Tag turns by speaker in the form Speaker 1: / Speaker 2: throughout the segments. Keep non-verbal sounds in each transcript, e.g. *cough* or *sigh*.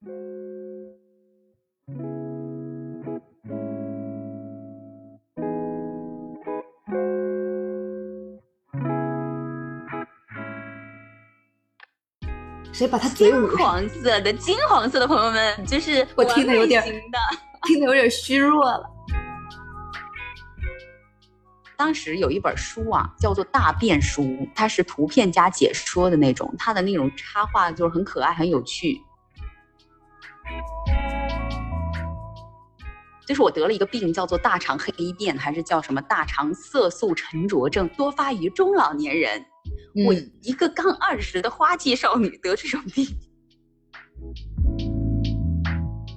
Speaker 1: 谁把他嘴捂
Speaker 2: 金黄色的，金黄色的朋友们，就是
Speaker 1: 我听的有点听的。*laughs* 有点虚弱了。
Speaker 2: 当时有一本书啊，叫做《大便书》，它是图片加解说的那种，它的那种插画就是很可爱、很有趣。就是我得了一个病，叫做大肠黑变，还是叫什么大肠色素沉着症，多发于中老年人。我
Speaker 1: 嗯
Speaker 2: 一个刚二十的花季少女得这种病，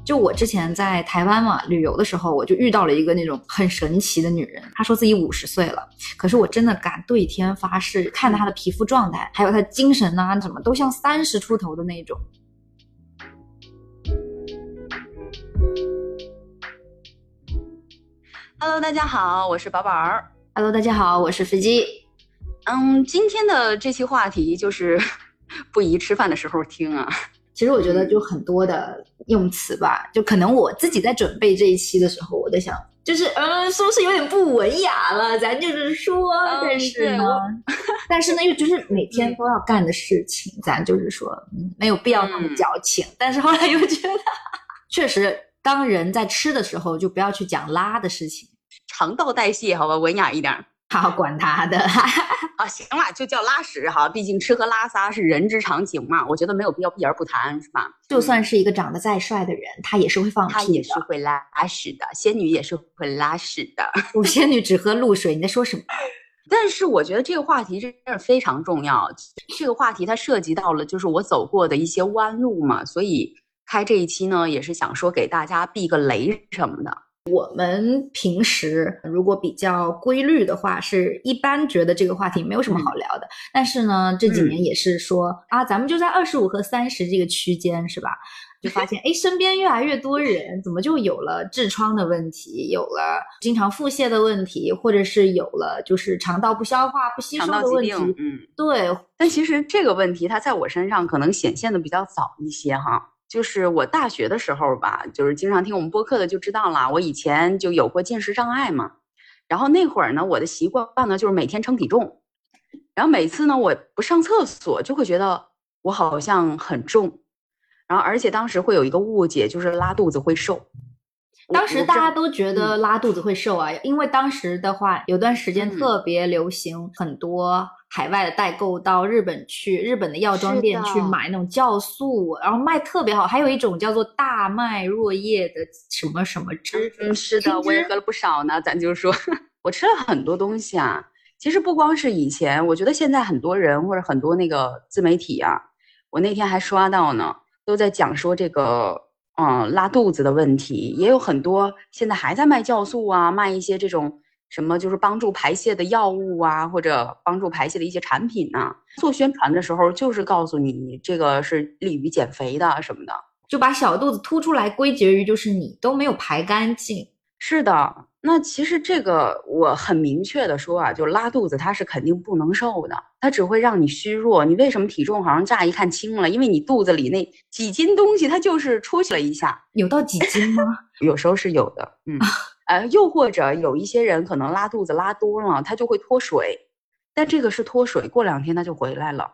Speaker 1: 就我之前在台湾嘛旅游的时候，我就遇到了一个那种很神奇的女人。她说自己五十岁了，可是我真的敢对天发誓，看她的皮肤状态，还有她精神呐、什么都像三十出头的那种。
Speaker 2: Hello，大家好，我是宝宝儿。
Speaker 1: Hello，大家好，我是飞机。
Speaker 2: 嗯，今天的这期话题就是 *laughs* 不宜吃饭的时候听啊。
Speaker 1: 其实我觉得就很多的用词吧，就可能我自己在准备这一期的时候，我在想，就是嗯，是不是有点不文雅了？咱就是说，但是呢，但是呢，又就是每 *laughs* 天都要干的事情，咱就是说，嗯，没有必要那么
Speaker 2: 嗯
Speaker 1: 矫情。但是后来又觉得，*laughs* 确实，当人在吃的时候，就不要去讲拉的事情。
Speaker 2: 肠道代谢，好吧，文雅一点儿。*laughs*
Speaker 1: 好，管他的。*laughs*
Speaker 2: 啊，行了，就叫拉屎哈，毕竟吃喝拉撒是人之常情嘛，我觉得没有必要避而不谈，是吧？
Speaker 1: 就算是一个长得再帅的人，他也是会放
Speaker 2: 他
Speaker 1: 屁的。
Speaker 2: 也是会拉屎的，仙女也是会拉屎的。*laughs*
Speaker 1: 我仙女只喝露水，你在说什么？
Speaker 2: 但是我觉得这个话题真是非常重要，这个话题它涉及到了就是我走过的一些弯路嘛，所以开这一期呢，也是想说给大家避个雷什么的。
Speaker 1: 我们平时如果比较规律的话，是一般觉得这个话题没有什么好聊的。但是呢，这几年也是说、啊，咱们就在二十五和三十这个区间，是吧？就发现哎，身边越来越多人怎么就有了痔疮的问题，有了经常腹泻的问题，或者是有了就是肠道不消化、不吸收的问题。
Speaker 2: 嗯，
Speaker 1: 对，
Speaker 2: 但其实这个问题它在我身上可能显现的比较早一些哈。就是我大学的时候吧，就是经常听我们播客的就知道了，我以前就有过进食障碍嘛。然后那会儿呢，我的习惯呢就是每天称体重，然后每次呢我不上厕所就会觉得我好像很重，然后而且当时会有一个误解，就是拉肚子会瘦。我
Speaker 1: 当时大家都觉得拉肚子会瘦啊，因为当时的话有段时间
Speaker 2: 嗯
Speaker 1: 特别流行很多海外的代购到日本去，日本的药妆店去买那种酵素，然后卖特别好。还有一种叫做大麦若叶的什么什么汁，
Speaker 2: 嗯，是的，我也喝了不少呢。咱就说，*laughs* 我吃了很多东西啊。其实不光是以前，我觉得现在很多人或者很多那个自媒体啊，我那天还刷到呢，都在讲说这个，嗯，拉肚子的问题，也有很多现在还在卖酵素啊，卖一些这种什么就是帮助排泄的药物啊，或者帮助排泄的一些产品呐、做宣传的时候就是告诉你这个是利于减肥的什么的。
Speaker 1: 就把小肚子凸出来归结于就是你都没有排干净。
Speaker 2: 是的，那其实这个我很明确的说啊，就拉肚子它是肯定不能瘦的，它只会让你虚弱。你为什么体重好像乍一看轻了？因为你肚子里那几斤东西它就是出去了一下，
Speaker 1: 有到几斤吗？*laughs*
Speaker 2: 有时候是有的，嗯，呃，又或者有一些人可能拉肚子拉多了，他就会脱水，但这个是脱水，过两天他就回来了，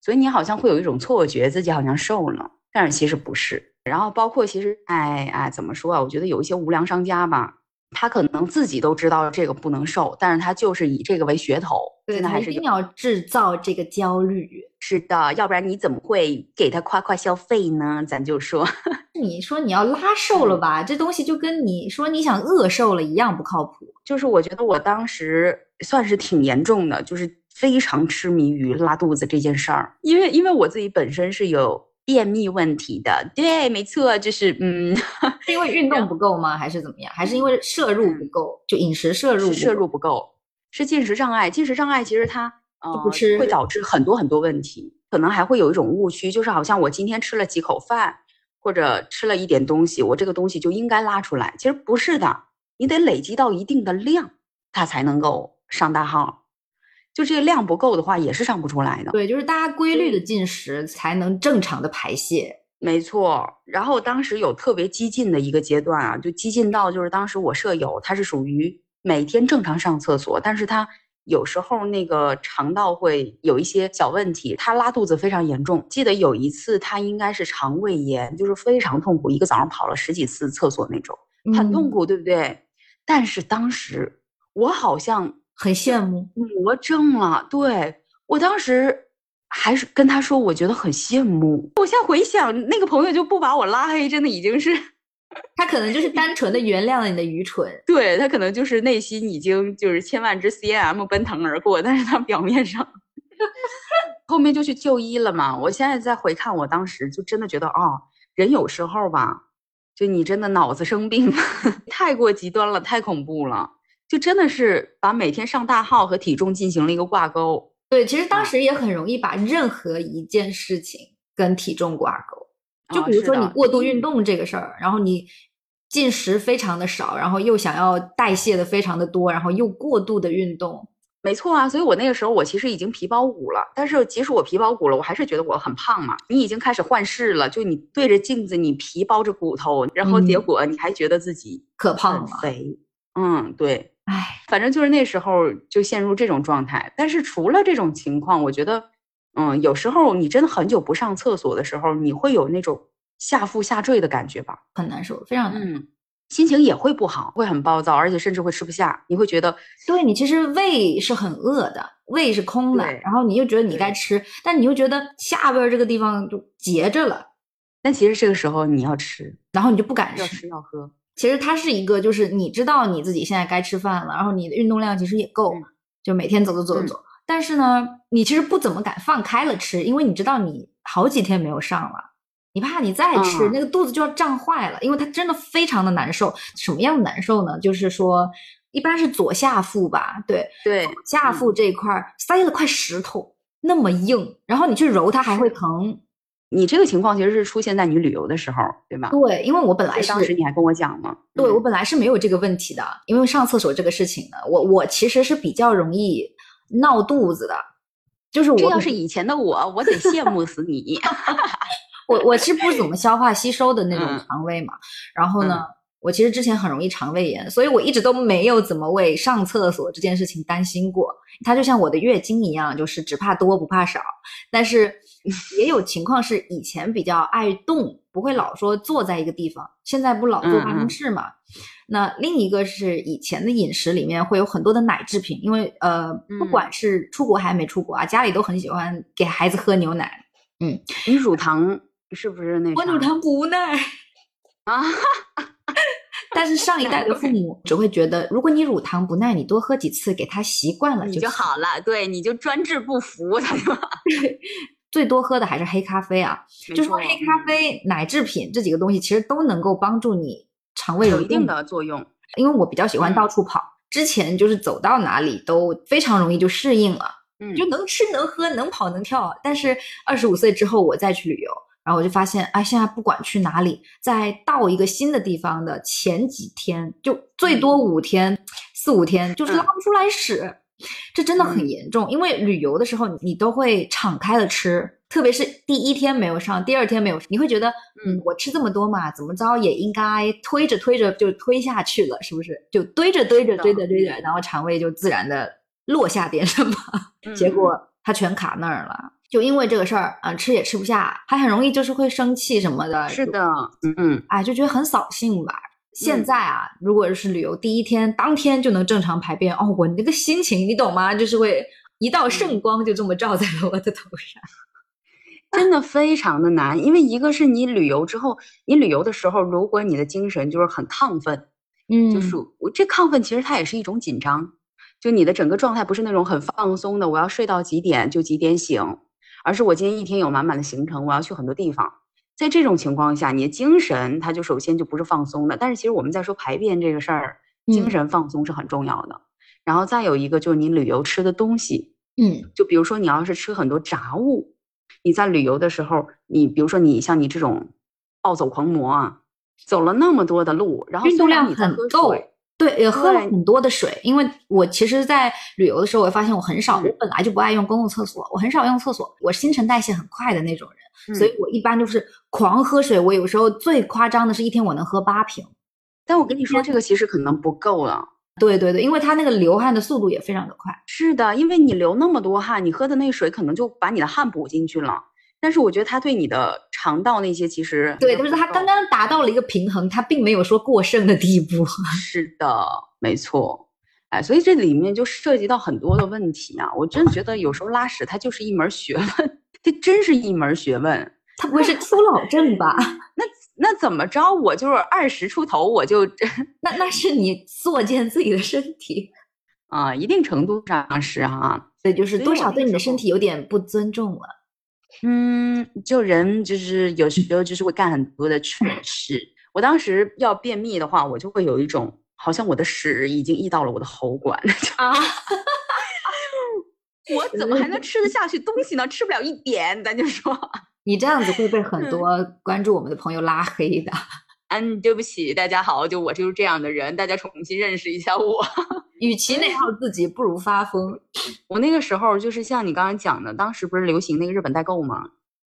Speaker 2: 所以你好像会有一种错觉，自己好像瘦了，但是其实不是。然后包括其实，哎哎，怎么说啊？我觉得有一些无良商家吧，他可能自己都知道这个不能瘦，但是他就是以这个为噱头，
Speaker 1: 对，
Speaker 2: 现在还是
Speaker 1: 一定。要制造这个焦虑。
Speaker 2: 是的，要不然你怎么会给他夸夸消费呢？咱就说，*laughs*
Speaker 1: 你说你要拉瘦了吧，这东西就跟你说你想饿瘦了一样不靠谱。
Speaker 2: 就是我觉得我当时算是挺严重的，就是非常痴迷于拉肚子这件事儿，因为因为我自己本身是有便秘问题的，对，没错，就是嗯，
Speaker 1: 是因为运动不够吗？还是怎么样？还是因为摄入不够？就饮食摄入
Speaker 2: 摄入不够，是进食障碍。进食障碍其实它呃
Speaker 1: 就不吃
Speaker 2: 会导致很多很多问题，可能还会有一种误区，就是好像我今天吃了几口饭或者吃了一点东西，我这个东西就应该拉出来。其实不是的，你得累积到一定的量，它才能够上大号。就这个量不够的话，也是上不出来的。
Speaker 1: 对，就是大家规律的进食才能正常的排泄。
Speaker 2: 没错。然后当时有特别激进的一个阶段啊，就激进到就是当时我舍友他是属于每天正常上厕所，但是他有时候那个肠道会有一些小问题，他拉肚子非常严重。记得有一次他应该是肠胃炎，就是非常痛苦，一个早上跑了十几次厕所那种，很痛苦，对不对？但是当时我好像
Speaker 1: 很羡慕
Speaker 2: 魔怔了，对我当时还是跟他说，我觉得很羡慕。我现在回想，那个朋友就不把我拉黑，真的已经是 *laughs*
Speaker 1: 他可能就是单纯的原谅了你的愚蠢，*laughs*
Speaker 2: 对他可能就是内心已经就是千万只 CM 奔腾而过，但是他表面上 *laughs* 后面就去就医了嘛。我现在再回看我当时，就真的觉得哦，人有时候吧。就你真的脑子生病了，太过极端了，太恐怖了。就真的是把每天上大号和体重进行了一个挂钩。
Speaker 1: 对，其实当时也很容易把任何一件事情跟体重挂钩。就比如说你过度运动这个事儿，然后你进食非常的少，然后又想要代谢的非常的多，然后又过度的运动。
Speaker 2: 没错啊，所以我那个时候我其实已经皮包骨了，但是即使我皮包骨了，我还是觉得我很胖嘛。你已经开始幻视了，就你对着镜子，你皮包着骨头，然后结果你还觉得自己
Speaker 1: 可胖
Speaker 2: 了，肥。嗯，对，
Speaker 1: 唉，
Speaker 2: 反正就是那时候就陷入这种状态。但是除了这种情况，我觉得，嗯，有时候你真的很久不上厕所的时候，你会有那种下腹下坠的感觉吧？
Speaker 1: 很难受，非常难受。
Speaker 2: 心情也会不好，会很暴躁，而且甚至会吃不下。你会觉得，
Speaker 1: 对你其实胃是很饿的，胃是空的，然后你又觉得你该吃，但你又觉得下边这个地方就结着了。
Speaker 2: 但其实这个时候你要吃，
Speaker 1: 然后你就不敢
Speaker 2: 吃，要吃要喝。
Speaker 1: 其实它是一个，就是你知道你自己现在该吃饭了，然后你的运动量其实也够，就每天走走走走走。但是呢，你其实不怎么敢放开了吃，因为你知道你好几天没有上了。你怕你再吃那个肚子就要胀坏了，因为它真的非常的难受。什么样的难受呢？就是说，一般是左下腹吧，对
Speaker 2: 对，
Speaker 1: 下腹这一块塞了块石头，那么硬，然后你去揉它还会疼。
Speaker 2: 你这个情况其实是出现在你旅游的时候，对吗？
Speaker 1: 对，因为我本来是
Speaker 2: 当时你还跟我讲嘛，
Speaker 1: 对我本来是没有这个问题的，因为上厕所这个事情呢，我我其实是比较容易闹肚子的，就是我这
Speaker 2: 要是以前的我，我得羡慕死你。*laughs*
Speaker 1: 我我是不怎么消化吸收的那种肠胃嘛，然后呢，我其实之前很容易肠胃炎，所以我一直都没有怎么为上厕所这件事情担心过。它就像我的月经一样，就是只怕多不怕少。但是也有情况是以前比较爱动，不会老说坐在一个地方，现在不老坐办公室嘛。那另一个是以前的饮食里面会有很多的奶制品，因为呃，不管是出国还是没出国啊，家里都很喜欢给孩子喝牛奶。嗯，
Speaker 2: 你乳糖。是不是那？
Speaker 1: 我乳糖不耐 *laughs* 啊，但是上一代的父母只会觉得，如果你乳糖不耐，你多喝几次，给他习惯了就
Speaker 2: 好了。对，你就专治不服他就。*laughs*
Speaker 1: 最多喝的还是黑咖啡啊，就说黑咖啡、奶制品这几个东西，其实都能够帮助你肠胃
Speaker 2: 有一定的作用。
Speaker 1: 因为我比较喜欢到处跑，之前就是走到哪里都非常容易就适应了，嗯，就能吃能喝能跑能跳。但是二十五岁之后，我再去旅游。然后我就发现，哎，现在不管去哪里，在到一个新的地方的前几天，就最多五天、四五天，就是拉不出来屎，这真的很严重。因为旅游的时候，你都会敞开了吃，特别是第一天没有上，第二天没有，你会觉得，嗯，我吃这么多嘛，怎么着也应该推着推着就推下去了，是不是？就堆着堆着堆着堆着，然后肠胃就自然的落下点什么，结果它全卡那儿了。就因为这个事儿啊，吃也吃不下，还很容易就是会生气什么的。
Speaker 2: 是的，嗯嗯，
Speaker 1: 哎，就觉得很扫兴吧。现在啊，如果是旅游第一天当天就能正常排便，哦，我那个心情你懂吗？就是会一道圣光就这么照在了我的头上，*laughs*
Speaker 2: 真的非常的难。因为一个是你旅游之后，你旅游的时候，如果你的精神就是很亢奋，嗯，就是我这亢奋其实它也是一种紧张，就你的整个状态不是那种很放松的，我要睡到几点就几点醒。而是我今天一天有满满的行程，我要去很多地方。在这种情况下，你的精神它就首先就不是放松的。但是其实我们在说排便这个事儿，精神放松是很重要的。然后再有一个就是你旅游吃的东西，
Speaker 1: 嗯，
Speaker 2: 就比如说你要是吃很多杂物，你在旅游的时候，你比如说你像你这种暴走狂魔啊，走了那么多的路，然后
Speaker 1: 运动量很够，对，也喝了很多的水，因为我其实，在旅游的时候，我发现我很少，我本来就不爱用公共厕所，我很少用厕所，我新陈代谢很快的那种人，所以我一般就是狂喝水。我有时候最夸张的是一天我能喝八瓶，
Speaker 2: 但我跟你说，这个其实可能不够了。
Speaker 1: 对对对，因为它那个流汗的速度也非常的快。
Speaker 2: 是的，因为你流那么多汗，你喝的那水可能就把你的汗补进去了。但是我觉得它对你的肠道那些其实
Speaker 1: 对，就是它刚刚达到了一个平衡，它并没有说过剩的地步。*laughs*
Speaker 2: 是的，没错。哎，所以这里面就涉及到很多的问题啊！我真觉得有时候拉屎它就是一门学问，这真是一门学问。
Speaker 1: 他不会是初老症吧？*laughs*
Speaker 2: 那那怎么着？我就是二十出头，我就 *laughs*
Speaker 1: 那那是你作践自己的身体
Speaker 2: 啊，一定程度上是哈。
Speaker 1: 对，就是多少对你的身体有点不尊重了。
Speaker 2: 嗯，就人就是有时候就是会干很多的蠢事。我当时要便秘的话，我就会有一种好像我的屎已经溢到了我的喉管 *laughs* 啊，我怎么还能吃得下去东西呢？吃不了一点，咱就说
Speaker 1: 你这样子会被很多关注我们的朋友拉黑的。
Speaker 2: 嗯，对不起，大家好，就我就是这样的人，大家重新认识一下我。*laughs*
Speaker 1: 与其内耗自己，不如发疯。
Speaker 2: 我那个时候就是像你刚刚讲的，当时不是流行那个日本代购吗？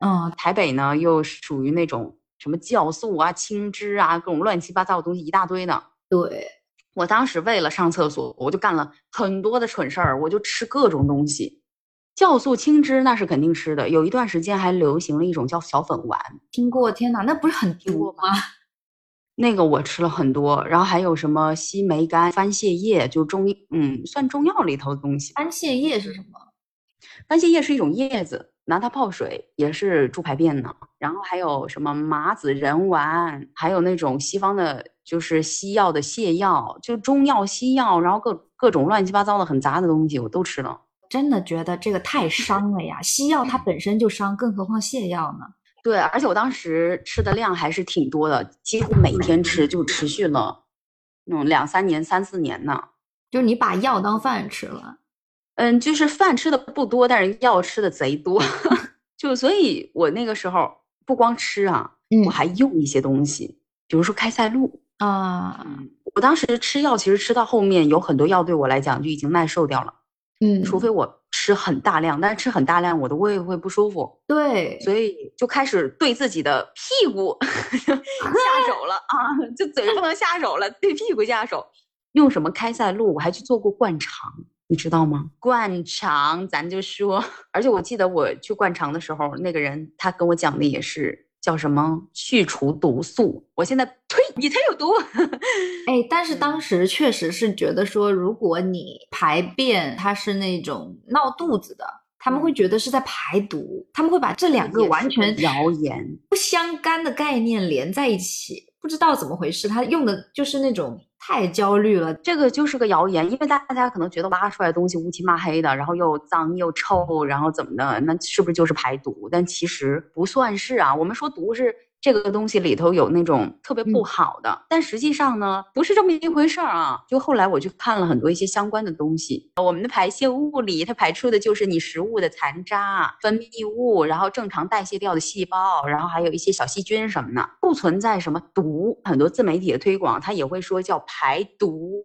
Speaker 1: 嗯，
Speaker 2: 台北呢又属于那种什么酵素啊、青汁啊，各种乱七八糟的东西一大堆的。
Speaker 1: 对，
Speaker 2: 我当时为了上厕所，我就干了很多的蠢事儿，我就吃各种东西。酵素、青汁那是肯定吃的。有一段时间还流行了一种叫小粉丸，
Speaker 1: 听过？天哪，那不是很毒吗？*laughs*
Speaker 2: 那个我吃了很多，然后还有什么西梅干、番泻叶，就中嗯算中药里头的东西。
Speaker 1: 番泻叶是什么？
Speaker 2: 番泻叶是一种叶子，拿它泡水也是助排便呢。然后还有什么麻子仁丸，还有那种西方的，就是西药的泻药，就中药、西药，然后各各种乱七八糟的很杂的东西，我都吃了。
Speaker 1: 真的觉得这个太伤了呀！西药它本身就伤，更何况泻药呢？
Speaker 2: 对，而且我当时吃的量还是挺多的，几乎每天吃，就持续了，嗯，两三年、三四年呢。
Speaker 1: 就是你把药当饭吃了，
Speaker 2: 嗯，就是饭吃的不多，但是药吃的贼多，*laughs* 就所以，我那个时候不光吃啊，我还用一些东西，比如说开塞露
Speaker 1: 啊。
Speaker 2: 我当时吃药，其实吃到后面有很多药对我来讲就已经耐受掉了。
Speaker 1: 嗯，
Speaker 2: 除非我吃很大量，但是吃很大量我的胃会不舒服。
Speaker 1: 对，
Speaker 2: 所以就开始对自己的屁股 *laughs* 下手了啊！就嘴不能下手了，对屁股下手。用什么开塞露？我还去做过灌肠，你知道吗？灌肠，咱就说，而且我记得我去灌肠的时候，那个人他跟我讲的也是。叫什么去除毒素？我现在呸，你才有毒！
Speaker 1: 哎，但是当时确实是觉得说，如果你排便它是那种闹肚子的，他们会觉得是在排毒，他们会把这两个完全
Speaker 2: 谣言
Speaker 1: 不相干的概念连在一起，不知道怎么回事，他用的就是那种。太焦虑了，
Speaker 2: 这个就是个谣言，因为大家可能觉得挖出来的东西乌漆嘛黑的，然后又脏又臭，然后怎么的，那是不是就是排毒？但其实不算是啊，我们说毒是。这个东西里头有那种特别不好的，但实际上呢，不是这么一回事儿啊。就后来我去看了很多一些相关的东西，我们的排泄物里，它排出的就是你食物的残渣、分泌物，然后正常代谢掉的细胞，然后还有一些小细菌什么的，不存在什么毒。很多自媒体的推广，它也会说叫排毒。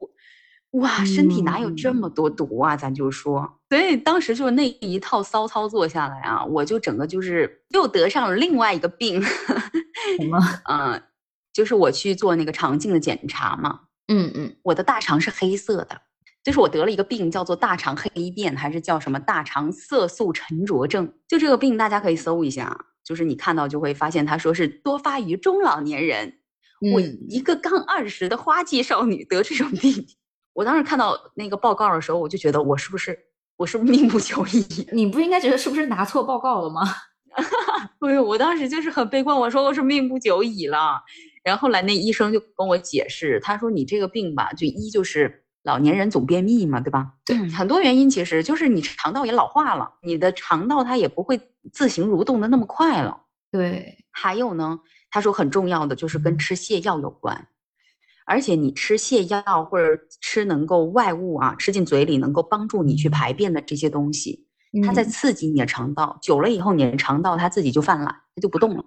Speaker 2: 哇，身体哪有这么多毒啊？咱就说，所以当时就是那一套骚操作下来啊，我就整个就是又得上了另外一个病。*laughs*
Speaker 1: 什么？
Speaker 2: 嗯，就是我去做那个肠镜的检查嘛。
Speaker 1: 嗯嗯，
Speaker 2: 我的大肠是黑色的，就是我得了一个病，叫做大肠黑变，还是叫什么大肠色素沉着症？就这个病，大家可以搜一下，就是你看到就会发现，他说是多发于中老年人。我一个刚二十的花季少女得这种病。我当时看到那个报告的时候，我就觉得我是不是我是不是命不久矣？*laughs*
Speaker 1: 你不应该觉得是不是拿错报告了吗？*laughs*
Speaker 2: 哎呦，我当时就是很悲观，我说我是命不久矣了。然后后来那医生就跟我解释，他说你这个病吧，就一就是老年人总便秘嘛，对吧？
Speaker 1: 对，
Speaker 2: 很多原因其实就是你肠道也老化了，你的肠道它也不会自行蠕动的那么快了。
Speaker 1: 对，
Speaker 2: 还有呢，他说很重要的就是跟吃泻药有关。而且你吃泻药或者吃能够外物啊，吃进嘴里能够帮助你去排便的这些东西，它在刺激你的肠道，久了以后你的肠道它自己就犯懒，它就不动了。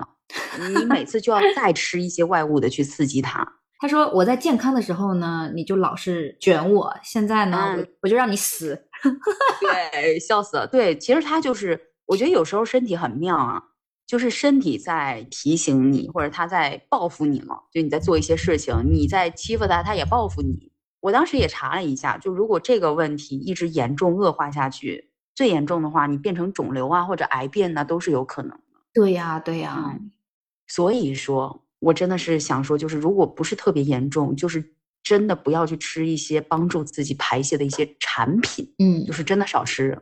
Speaker 2: 你每次就要再吃一些外物的去刺激它，
Speaker 1: 他说我在健康的时候呢，你就老是卷我，现在呢，我
Speaker 2: 嗯
Speaker 1: 我就让你死。
Speaker 2: 对，笑死了。对，其实他就是，我觉得有时候身体很妙啊，就是身体在提醒你，或者他在报复你嘛。就你在做一些事情，你在欺负他，他也报复你。我当时也查了一下，就如果这个问题一直严重恶化下去，最严重的话，你变成肿瘤啊或者癌变呢，都是有可能的。
Speaker 1: 对呀，对呀，
Speaker 2: 嗯所以说，我真的是想说，就是如果不是特别严重，就是真的不要去吃一些帮助自己排泄的一些产品。
Speaker 1: 嗯
Speaker 2: 就是真的少吃，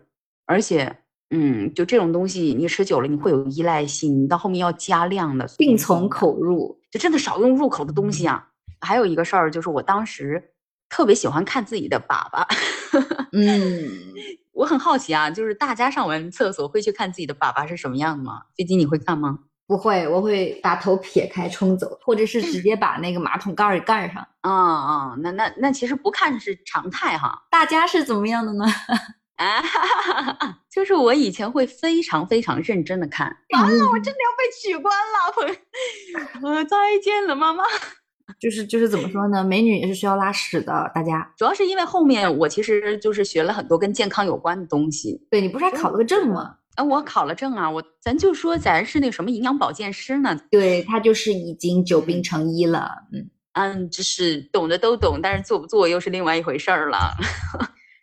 Speaker 2: 而且，嗯，就这种东西你吃久了你会有依赖性，你到后面要加量的，
Speaker 1: 病从，口入。
Speaker 2: 就真的少用入口的东西啊。还有一个事儿就是我当时特别喜欢看自己的粑粑，*laughs*
Speaker 1: 嗯，
Speaker 2: 我很好奇啊，就是大家上完厕所会去看自己的粑粑是什么样的吗？飞机你会看吗？
Speaker 1: 不会，我会把头撇开冲走，或者是直接把那个马桶盖儿给盖上。
Speaker 2: 啊啊，那那那其实不看是常态哈。
Speaker 1: 大家是怎么样的呢？
Speaker 2: 啊，哈哈哈哈就是我以前会非常非常认真的看完了，我真的要被取关了，朋友，*laughs* 呃，再见了，妈妈。
Speaker 1: 就是就是怎么说呢？美女也是需要拉屎的，大家。
Speaker 2: 主要是因为后面我其实就是学了很多跟健康有关的东西。
Speaker 1: 对你不是还考了个证吗？
Speaker 2: 啊，我考了证啊，我咱就说咱是那个什么营养保健师呢，
Speaker 1: 对他就是已经久病成医了。嗯，
Speaker 2: 嗯，就是懂的都懂，但是做不做又是另外一回事儿了。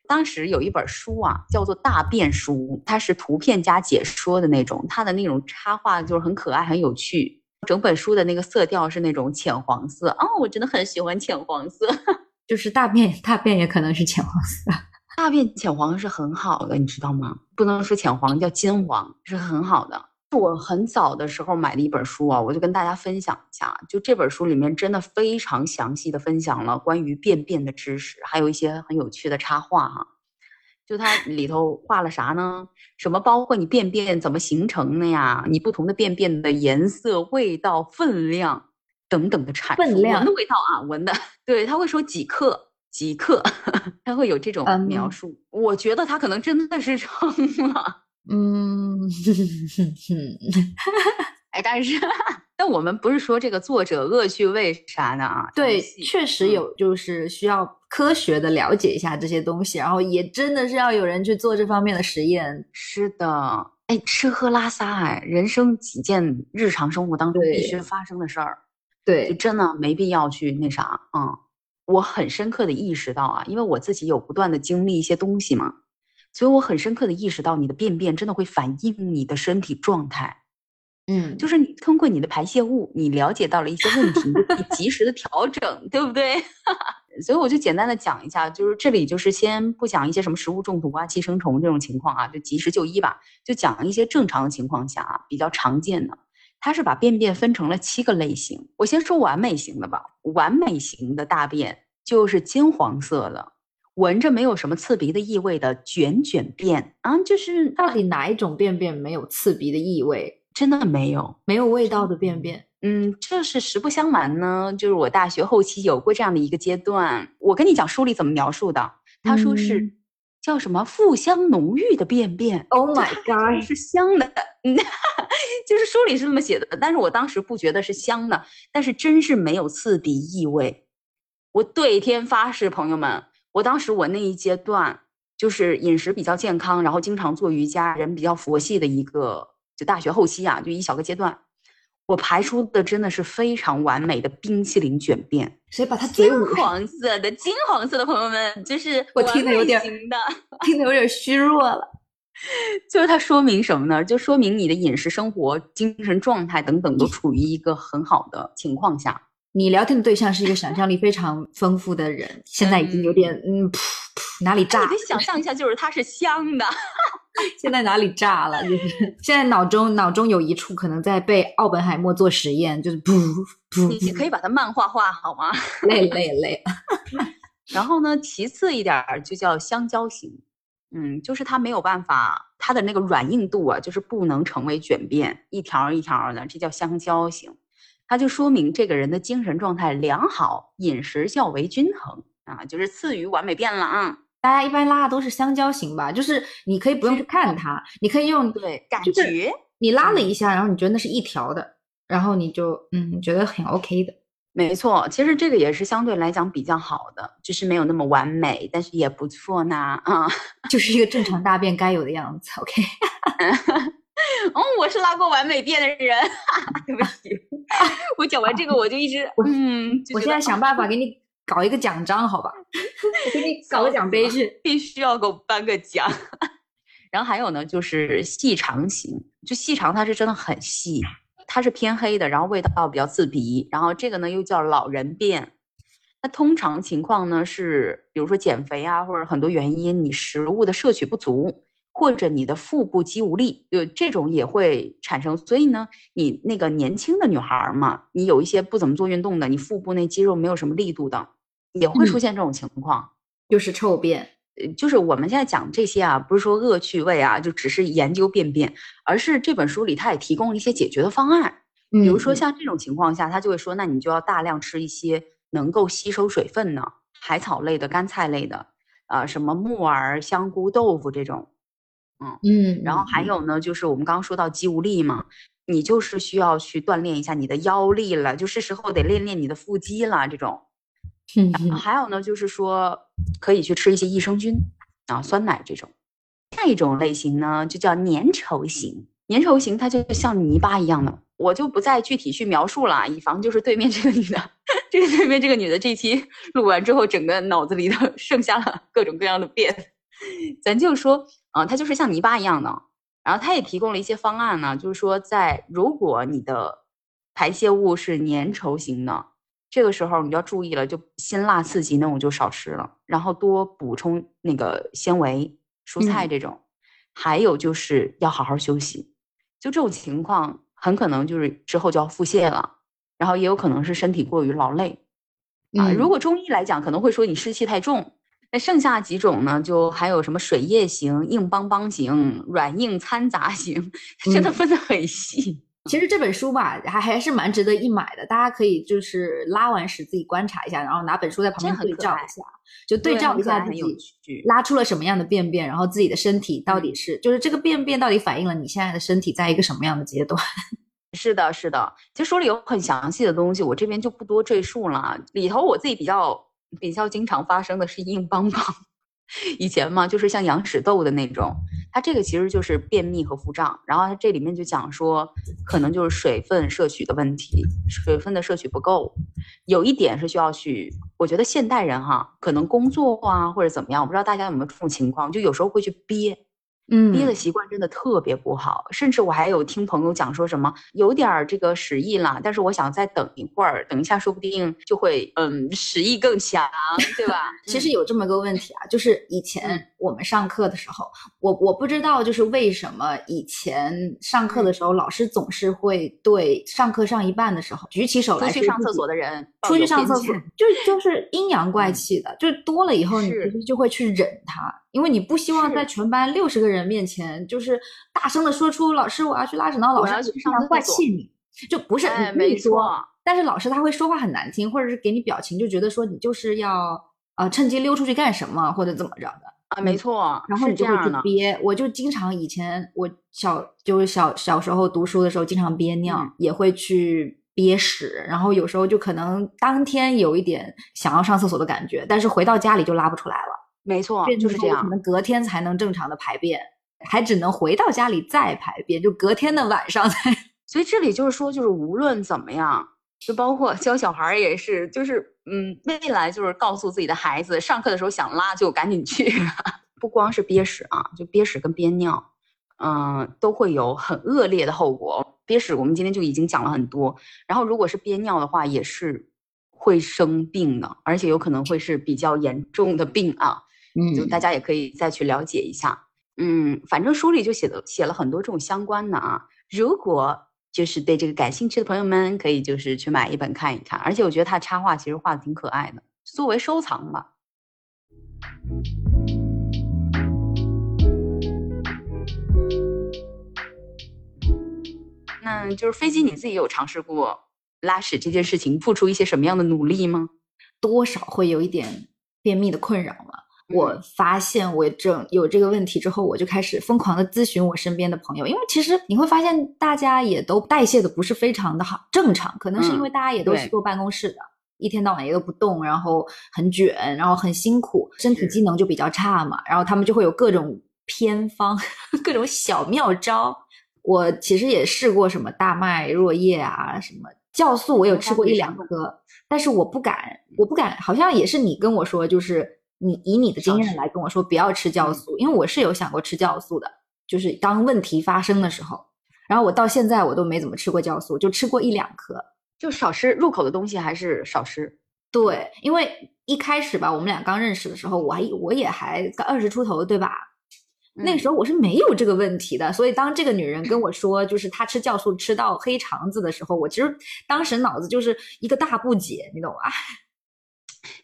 Speaker 2: 当时有一本书啊，叫做《大便书》，它是图片加解说的那种，它的那种插画就是很可爱、很有趣。整本书的那个色调是那种浅黄色哦，我真的很喜欢浅黄色。*laughs*
Speaker 1: 就是大便，大便也可能是浅黄色。
Speaker 2: 大便浅黄是很好的，你知道吗？不能说浅黄，叫金黄，是很好的。我很早的时候买的一本书啊，我就跟大家分享一下。就这本书里面真的非常详细的分享了关于便便的知识，还有一些很有趣的插画哈、就它里头画了啥呢？什么包括你便便怎么形成的呀？你不同的便便的颜色、味道、分量等等的阐述。
Speaker 1: 分量
Speaker 2: 闻的味道啊，闻的，对，他会说几克。几克，*laughs* 他会有这种
Speaker 1: 嗯
Speaker 2: 描述。我觉得他可能真的是撑了，
Speaker 1: 嗯，*laughs*
Speaker 2: 哎，但是，*laughs* 但我们不是说这个作者恶趣味啥的啊？
Speaker 1: 对，确实
Speaker 2: 嗯。
Speaker 1: 有，就是需要科学的了解一下这些东西，然后也真的是要有人去做这方面的实验。
Speaker 2: 是的，哎，吃喝拉撒，哎，人生几件日常生活当中必须发生的事儿，就
Speaker 1: 对，
Speaker 2: 真的没必要去那啥，嗯，我很深刻的意识到啊，因为我自己有不断的经历一些东西嘛，所以我很深刻的意识到，你的便便真的会反映你的身体状态。
Speaker 1: 嗯，
Speaker 2: 就是你通过你的排泄物，你了解到了一些问题，你及时的调整，对不对？*laughs* 所以我就简单的讲一下，就是这里就是先不讲一些什么食物中毒啊、寄生虫这种情况啊，就及时就医吧，就讲一些正常的情况下啊，比较常见的。它是把便便分成了七个类型，我先说完美型的吧。完美型的大便就是金黄色的，闻着没有什么刺鼻的异味的卷卷便啊，就是
Speaker 1: 到底哪一种便便没有刺鼻的异味，
Speaker 2: 真的没有。
Speaker 1: 没有味道的便便？
Speaker 2: 嗯，这是实不相瞒呢，就是我大学后期有过这样的一个阶段。我跟你讲书里怎么描述的，他说是、
Speaker 1: 嗯
Speaker 2: 叫什么馥香浓郁的便便
Speaker 1: Oh my god！
Speaker 2: 是香的，嗯，*laughs* 就是书里是这么写的，但是我当时不觉得是香的，但是真是没有刺鼻异味。我对天发誓，朋友们，我当时我那一阶段就是饮食比较健康，然后经常做瑜伽，人比较佛系的一个，就大学后期啊，就一小个阶段，我排出的真的是非常完美的冰淇淋卷便，
Speaker 1: 谁把他嘴
Speaker 2: 金？黄色的，金黄色的朋友们，就是
Speaker 1: 我听的有点。听得有点虚弱了。*laughs*
Speaker 2: 就是它说明什么呢？就说明你的饮食生活、精神状态等等都处于一个很好的情况下。
Speaker 1: 你聊天的对象是一个想象力非常丰富的人，现在已经有点嗯，噗噗，哪里炸
Speaker 2: 你可？以想象一下，就是它是香的。*laughs*
Speaker 1: 现在哪里炸了？就是现在脑中脑中有一处可能在被奥本海默做实验，就是噗噗，
Speaker 2: 你可以把它漫画化好吗？
Speaker 1: 累 *laughs* 累累。*laughs*
Speaker 2: 然后呢，其次一点儿就叫香蕉型，嗯，就是它没有办法，它的那个软硬度啊，就是不能成为卷边，一条儿一条儿的，这叫香蕉型。它就说明这个人的精神状态良好，饮食较为均衡啊，就是次于完美变了啊。
Speaker 1: 大家一般拉的都是香蕉型吧，就是你可以不用去看它，你可以用
Speaker 2: 对，感
Speaker 1: 就是
Speaker 2: 觉
Speaker 1: 你拉了一下，然后你觉得那是一条的，然后你就嗯觉得很 OK 的。
Speaker 2: 没错，其实这个也是相对来讲比较好的，就是没有那么完美，但是也不错呢。啊，*laughs*
Speaker 1: 就是一个正常大便该有的样子。OK，*laughs*
Speaker 2: 哦，*laughs* 我是拉过完美便的人，*laughs* 对不起，*laughs* 我讲完这个我就一直嗯，
Speaker 1: 我现在想办法给你搞一个奖章，好吧？我给你搞个奖杯去，
Speaker 2: 必须要给我颁个奖。然后还有呢，就是细长型，就细长它是真的很细。它是偏黑的，然后味道比较刺鼻，然后这个呢又叫老人便。那通常情况呢是，比如说减肥啊，或者很多原因，你食物的摄取不足，或者你的腹部肌无力，就这种也会产生。所以呢，你那个年轻的女孩嘛，你有一些不怎么做运动的，你腹部那肌肉没有什么力度的，也会出现这种情况，
Speaker 1: 就是臭便。
Speaker 2: 呃，就是我们现在讲这些啊，不是说恶趣味啊，就只是研究便便，而是这本书里它也提供了一些解决的方案。比如说像这种情况下，他就会说，那你就要大量吃一些能够吸收水分的海草类的、干菜类的，啊，什么木耳、香菇、豆腐这种。嗯嗯，然后还有呢，就是我们刚刚说到肌无力嘛，你就是需要去锻炼一下你的腰力了，就是时候得练练你的腹肌了这种。嗯，还有呢，就是说可以去吃一些益生菌啊，酸奶这种。下一种类型呢，就叫粘稠型。粘稠型它就像泥巴一样的，我就不再具体去描述了，以防就是对面这个女的，这个对面这个女的这期录完之后，整个脑子里头 *laughs* 剩下了各种各样的 *laughs* 变。咱就说啊，它就是像泥巴一样的。然后它也提供了一些方案呢，就是说在如果你的排泄物是粘稠型的。这个时候你就要注意了，就辛辣刺激那种就少吃了，然后多补充那个纤维、蔬菜这种，还有就是要好好休息。就这种情况，很可能就是之后就要腹泻了，然后也有可能是身体过于劳累啊。如果中医来讲，可能会说你湿气太重。那剩下几种呢，就还有什么水液型、硬邦邦型、软硬掺杂型，真的分得很细。
Speaker 1: 其实这本书吧，还还是蛮值得一买的。大家可以就是拉完屎自己观察一下，然后拿本书在旁边对照一下，就对照一下自己拉出了什么样的便便，然后自己的身体到底是就是这个便便到底反映了你现在的身体在一个什么样的阶段？*laughs*
Speaker 2: 是的，是的。其实书里有很详细的东西，我这边就不多赘述了。里头我自己比较比较经常发生的是硬邦邦。*laughs* 以前嘛，就是像羊屎豆的那种，它这个其实就是便秘和腹胀。然后它这里面就讲说，可能就是水分摄取的问题，水分的摄取不够。有一点是需要去，我觉得现代人哈，可能工作啊或者怎么样，我不知道大家有没有这种情况，就有时候会去憋。
Speaker 1: 嗯，
Speaker 2: 憋的习惯真的特别不好，甚至我还有听朋友讲说什么有点儿这个食意了，但是我想再等一会儿，等一下说不定就会嗯食意更强，对吧？*laughs*
Speaker 1: 其实有这么个问题啊，就是以前我们上课的时候，我我不知道就是为什么以前上课的时候老师总是会对上课上一半的时候举起手来
Speaker 2: 去上厕所的人
Speaker 1: 出去上厕所，就 *laughs* 就是阴阳怪气的，就是多了以后你其实就会去忍他。因为你不希望在全班六十个人面前，就是大声的说出“老师，我要去拉屎”，然后老师
Speaker 2: 非常
Speaker 1: 怪气你，就不是你没错，但是老师他会说话很难听，或者是给你表情，就觉得说你就是要呃趁机溜出去干什么或者怎么着的
Speaker 2: 啊，没错，
Speaker 1: 然后你就会去憋。我就经常以前我小就是小小时候读书的时候，经常憋尿，也会去憋屎，然后有时候就可能当天有一点想要上厕所的感觉，但是回到家里就拉不出来了。
Speaker 2: 没错，就是这样。
Speaker 1: 可能隔天才能正常的排便，还只能回到家里再排便，就隔天的晚上才。*laughs*
Speaker 2: 所以这里就是说，就是无论怎么样，就包括教小孩也是，就是嗯，未来就是告诉自己的孩子，上课的时候想拉就赶紧去。*laughs* 不光是憋屎啊，就憋屎跟憋尿，嗯，都会有很恶劣的后果。憋屎我们今天就已经讲了很多，然后如果是憋尿的话，也是会生病的，而且有可能会是比较严重的病啊。嗯，就大家也可以再去了解一下。嗯，反正书里就写的写了很多这种相关的啊。如果就是对这个感兴趣的朋友们，可以就是去买一本看一看。而且我觉得他插画其实画的挺可爱的，作为收藏吧。那就是飞机，你自己有尝试过拉屎这件事情，付出一些什么样的努力吗？
Speaker 1: 多少会有一点便秘的困扰吗？我发现我这有这个问题之后，我就开始疯狂的咨询我身边的朋友，因为其实你会发现大家也都代谢的不是非常的好正常，可能是因为大家也都是坐办公室的，一天到晚也都不动，然后很卷，然后很辛苦，身体机能就比较差嘛，然后他们就会有各种偏方、*laughs* 各种小妙招。我其实也试过什么大麦若叶啊，什么酵素，我有吃过一两颗，但是我不敢，我不敢，好像也是你跟我说，就是。你以你的经验来跟我说，不要吃酵素，因为我是有想过吃酵素的，就是当问题发生的时候。然后我到现在我都没怎么吃过酵素，就吃过一两颗，
Speaker 2: 就少吃入口的东西还是少吃。
Speaker 1: 对，因为一开始吧，我们俩刚认识的时候，我还我也还二十出头，对吧？那时候我是没有这个问题的，所以当这个女人跟我说，就是她吃酵素吃到黑肠子的时候，我其实当时脑子就是一个大不解，你懂吧？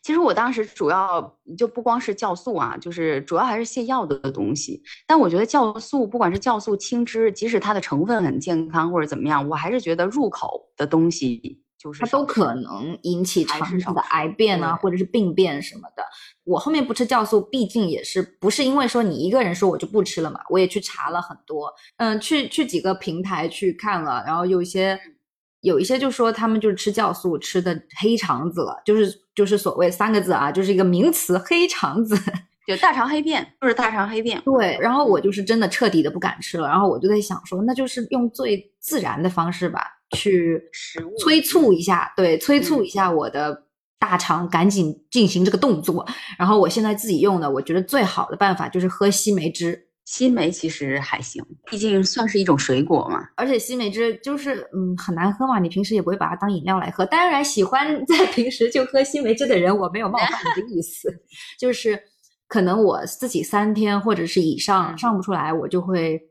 Speaker 2: 其实我当时主要就不光是酵素啊，就是主要还是泻药的东西。但我觉得酵素，不管是酵素、青汁，即使它的成分很健康或者怎么样，我还是觉得入口的东西就是
Speaker 1: 它都可能引起肠子的癌变啊，或者是病变什么的。我后面不吃酵素，毕竟也是不是因为说你一个人说我就不吃了嘛？我也去查了很多，嗯，去去几个平台去看了，然后有一些。有一些就说他们就是吃酵素吃的黑肠子了，就是就是所谓三个字啊，就是一个名词黑肠子，*laughs*
Speaker 2: 就大肠黑便，就是大肠黑便。
Speaker 1: 对，然后我就是真的彻底的不敢吃了，然后我就在想说，那就是用最自然的方式吧，去催促一下，对，催促一下我的大肠赶紧进行这个动作。然后我现在自己用的，我觉得最好的办法就是喝西梅汁。
Speaker 2: 西梅其实还行，毕竟算是一种水果嘛。
Speaker 1: 而且西梅汁就是嗯很难喝嘛，你平时也不会把它当饮料来喝。当然，喜欢在平时就喝西梅汁的人，我没有冒犯你的意思，*laughs* 就是可能我自己三天或者是以上上不出来，我就会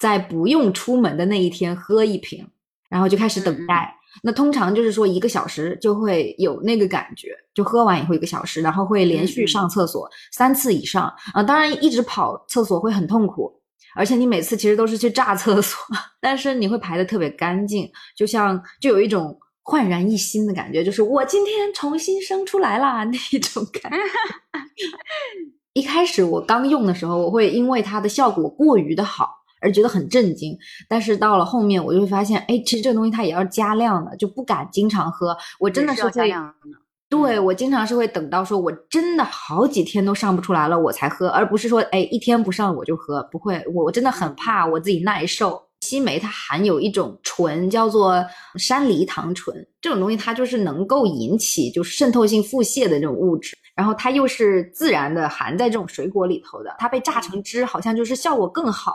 Speaker 1: 在不用出门的那一天喝一瓶，然后就开始等待。那通常就是说一个小时就会有那个感觉，就喝完以后一个小时，然后会连续上厕所三次以上啊。当然一直跑厕所会很痛苦，而且你每次其实都是去炸厕所，*laughs* 但是你会排的特别干净，就像就有一种焕然一新的感觉，就是我今天重新生出来啦那种感觉。*laughs* 一开始我刚用的时候，我会因为它的效果过于的好。而觉得很震惊，但是到了后面我就会发现，哎，其实这个东西它也要加量的，就不敢经常喝。我真的是
Speaker 2: 会，
Speaker 1: 对我经常是会等到说我真的好几天都上不出来了我才喝，而不是说哎一天不上我就喝。不会，我真的很怕我自己耐受。西梅它含有一种醇叫做山梨糖醇，这种东西它就是能够引起就是渗透性腹泻的这种物质，然后它又是自然的含在这种水果里头的，它被榨成汁好像就是效果更好。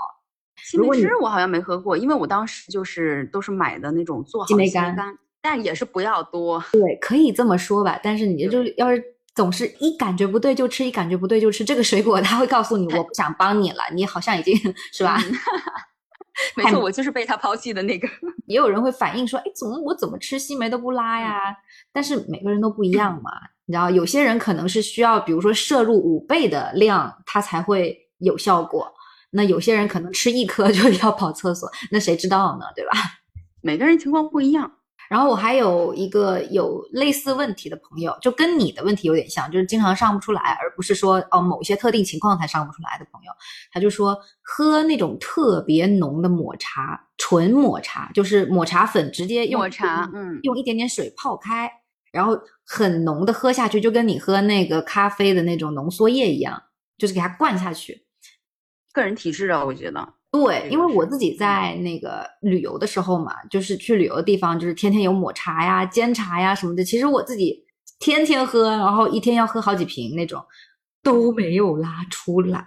Speaker 2: 西梅汁我好像没喝过，因为我当时就是都是买的那种做好
Speaker 1: 西梅
Speaker 2: 干，但也是不要多。
Speaker 1: 对，可以这么说吧。但是你就要是总是一感觉不对就吃，一感觉不对就吃这个水果，他会告诉你我不想帮你了，你好像已经是吧？*laughs*
Speaker 2: 没错，我就是被他抛弃的那个。
Speaker 1: 也有人会反映说，哎，怎么我怎么吃西梅都不拉呀？但是每个人都不一样嘛，你知道，有些人可能是需要，比如说摄入五倍的量，它才会有效果。那有些人可能吃一颗 *laughs* 就要跑厕所，那谁知道呢？对吧？*laughs*
Speaker 2: 每个人情况不一样。
Speaker 1: 然后我还有一个有类似问题的朋友，就跟你的问题有点像，就是经常上不出来，而不是说哦某些特定情况才上不出来的朋友。他就说喝那种特别浓的抹茶，纯抹茶，就是抹茶粉直接用
Speaker 2: 抹茶，嗯，
Speaker 1: 用一点点水泡开，然后很浓的喝下去，就跟你喝那个咖啡的那种浓缩液一样，就是给它灌下去。
Speaker 2: 个人体质啊，我觉得
Speaker 1: 对，因为我自己在那个旅游的时候嘛，就是去旅游的地方，就是天天有抹茶呀、煎茶呀什么的。其实我自己天天喝，然后一天要喝好几瓶那种，都没有拉出来。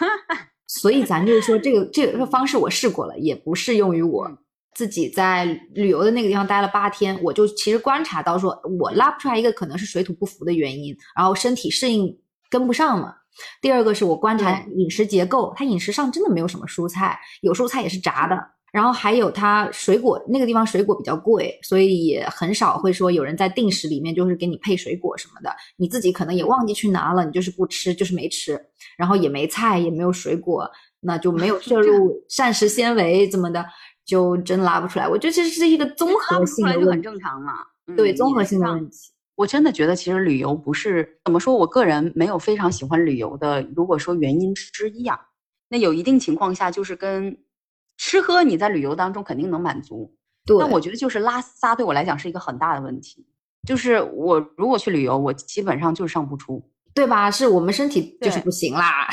Speaker 1: *laughs* 所以咱就是说，这个这个方式我试过了，也不适用于我自己在旅游的那个地方待了八天，我就其实观察到，说我拉不出来一个可能是水土不服的原因，然后身体适应跟不上嘛。第二个是我观察饮食结构，它饮食上真的没有什么蔬菜，有蔬菜也是炸的。然后还有它水果那个地方水果比较贵，所以也很少会说有人在定时里面就是给你配水果什么的。你自己可能也忘记去拿了，你就是不吃，就是没吃，然后也没菜，也没有水果，那就没有摄 *laughs* 入膳食纤维怎么的，就真拉不出来。我觉得这是一个综合性的问题，
Speaker 2: 很正常嘛。
Speaker 1: 对，综合性的问题。
Speaker 2: 我真的觉得其实旅游不是怎么说，我个人没有非常喜欢旅游的。如果说原因之一啊，那有一定情况下就是跟吃喝，你在旅游当中肯定能满足。
Speaker 1: 对，
Speaker 2: 但我觉得就是拉撒对我来讲是一个很大的问题。就是我如果去旅游，我基本上就是上不出，
Speaker 1: 对吧？是我们身体就是不行啦。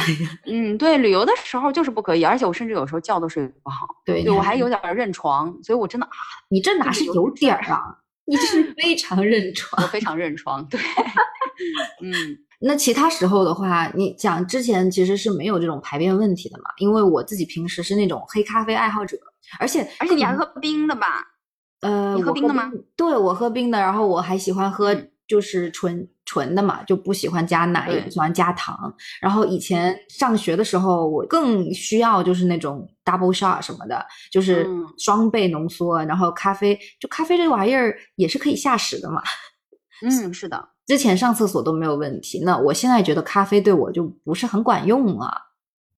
Speaker 2: 嗯，对，旅游的时候就是不可以，而且我甚至有时候觉都睡不好。
Speaker 1: 对，
Speaker 2: 对我还有点认床，所以我真的啊，
Speaker 1: 你这哪是有点儿啊？你这是 *laughs* 非常认床，
Speaker 2: 我非常认床，对，*laughs* 嗯，
Speaker 1: 那其他时候的话，你讲之前其实是没有这种排便问题的嘛？因为我自己平时是那种黑咖啡爱好者，而且
Speaker 2: 而且你还喝冰的吧？
Speaker 1: 呃，
Speaker 2: 你喝冰的吗？
Speaker 1: 对，我喝冰的，然后我还喜欢喝就是纯纯的嘛，就不喜欢加奶，也不喜欢加糖。然后以前上学的时候，我更需要就是那种 double shot 什么的，就是双倍浓缩。然后咖啡，就咖啡这个玩意儿也是可以下屎的嘛。
Speaker 2: 嗯，是的，
Speaker 1: 之前上厕所都没有问题。那我现在觉得咖啡对我就不是很管用啊。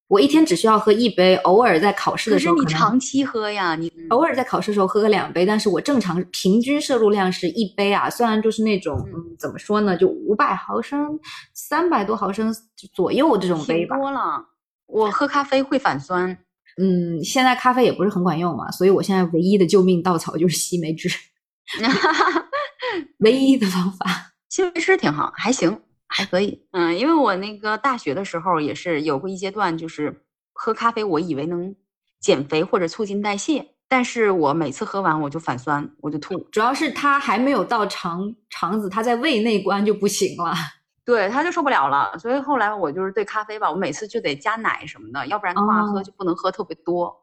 Speaker 1: 我一天只需要喝一杯，偶尔在考试的时候。
Speaker 2: 可是你长期喝呀，你
Speaker 1: 偶尔在考试的时候喝个两杯，但是我正常平均摄入量是一杯啊。虽然就是那种嗯怎么说呢，就五百毫升、三百多毫升左右这种杯吧。
Speaker 2: 多了，我喝咖啡会反酸。
Speaker 1: 嗯，现在咖啡也不是很管用嘛，所以我现在唯一的救命稻草就是西梅汁，*laughs* 唯一的方法。*laughs*
Speaker 2: 西梅汁挺好，还行。还可以，嗯，因为我那个大学的时候也是有过一阶段，就是喝咖啡，我以为能减肥或者促进代谢，但是我每次喝完我就反酸，我就吐。
Speaker 1: 主要是它还没有到肠肠子，它在胃内关就不行了，*laughs*
Speaker 2: 对，它就受不了了。所以后来我就是对咖啡吧，我每次就得加奶什么的，要不然的话喝就不能喝特别多。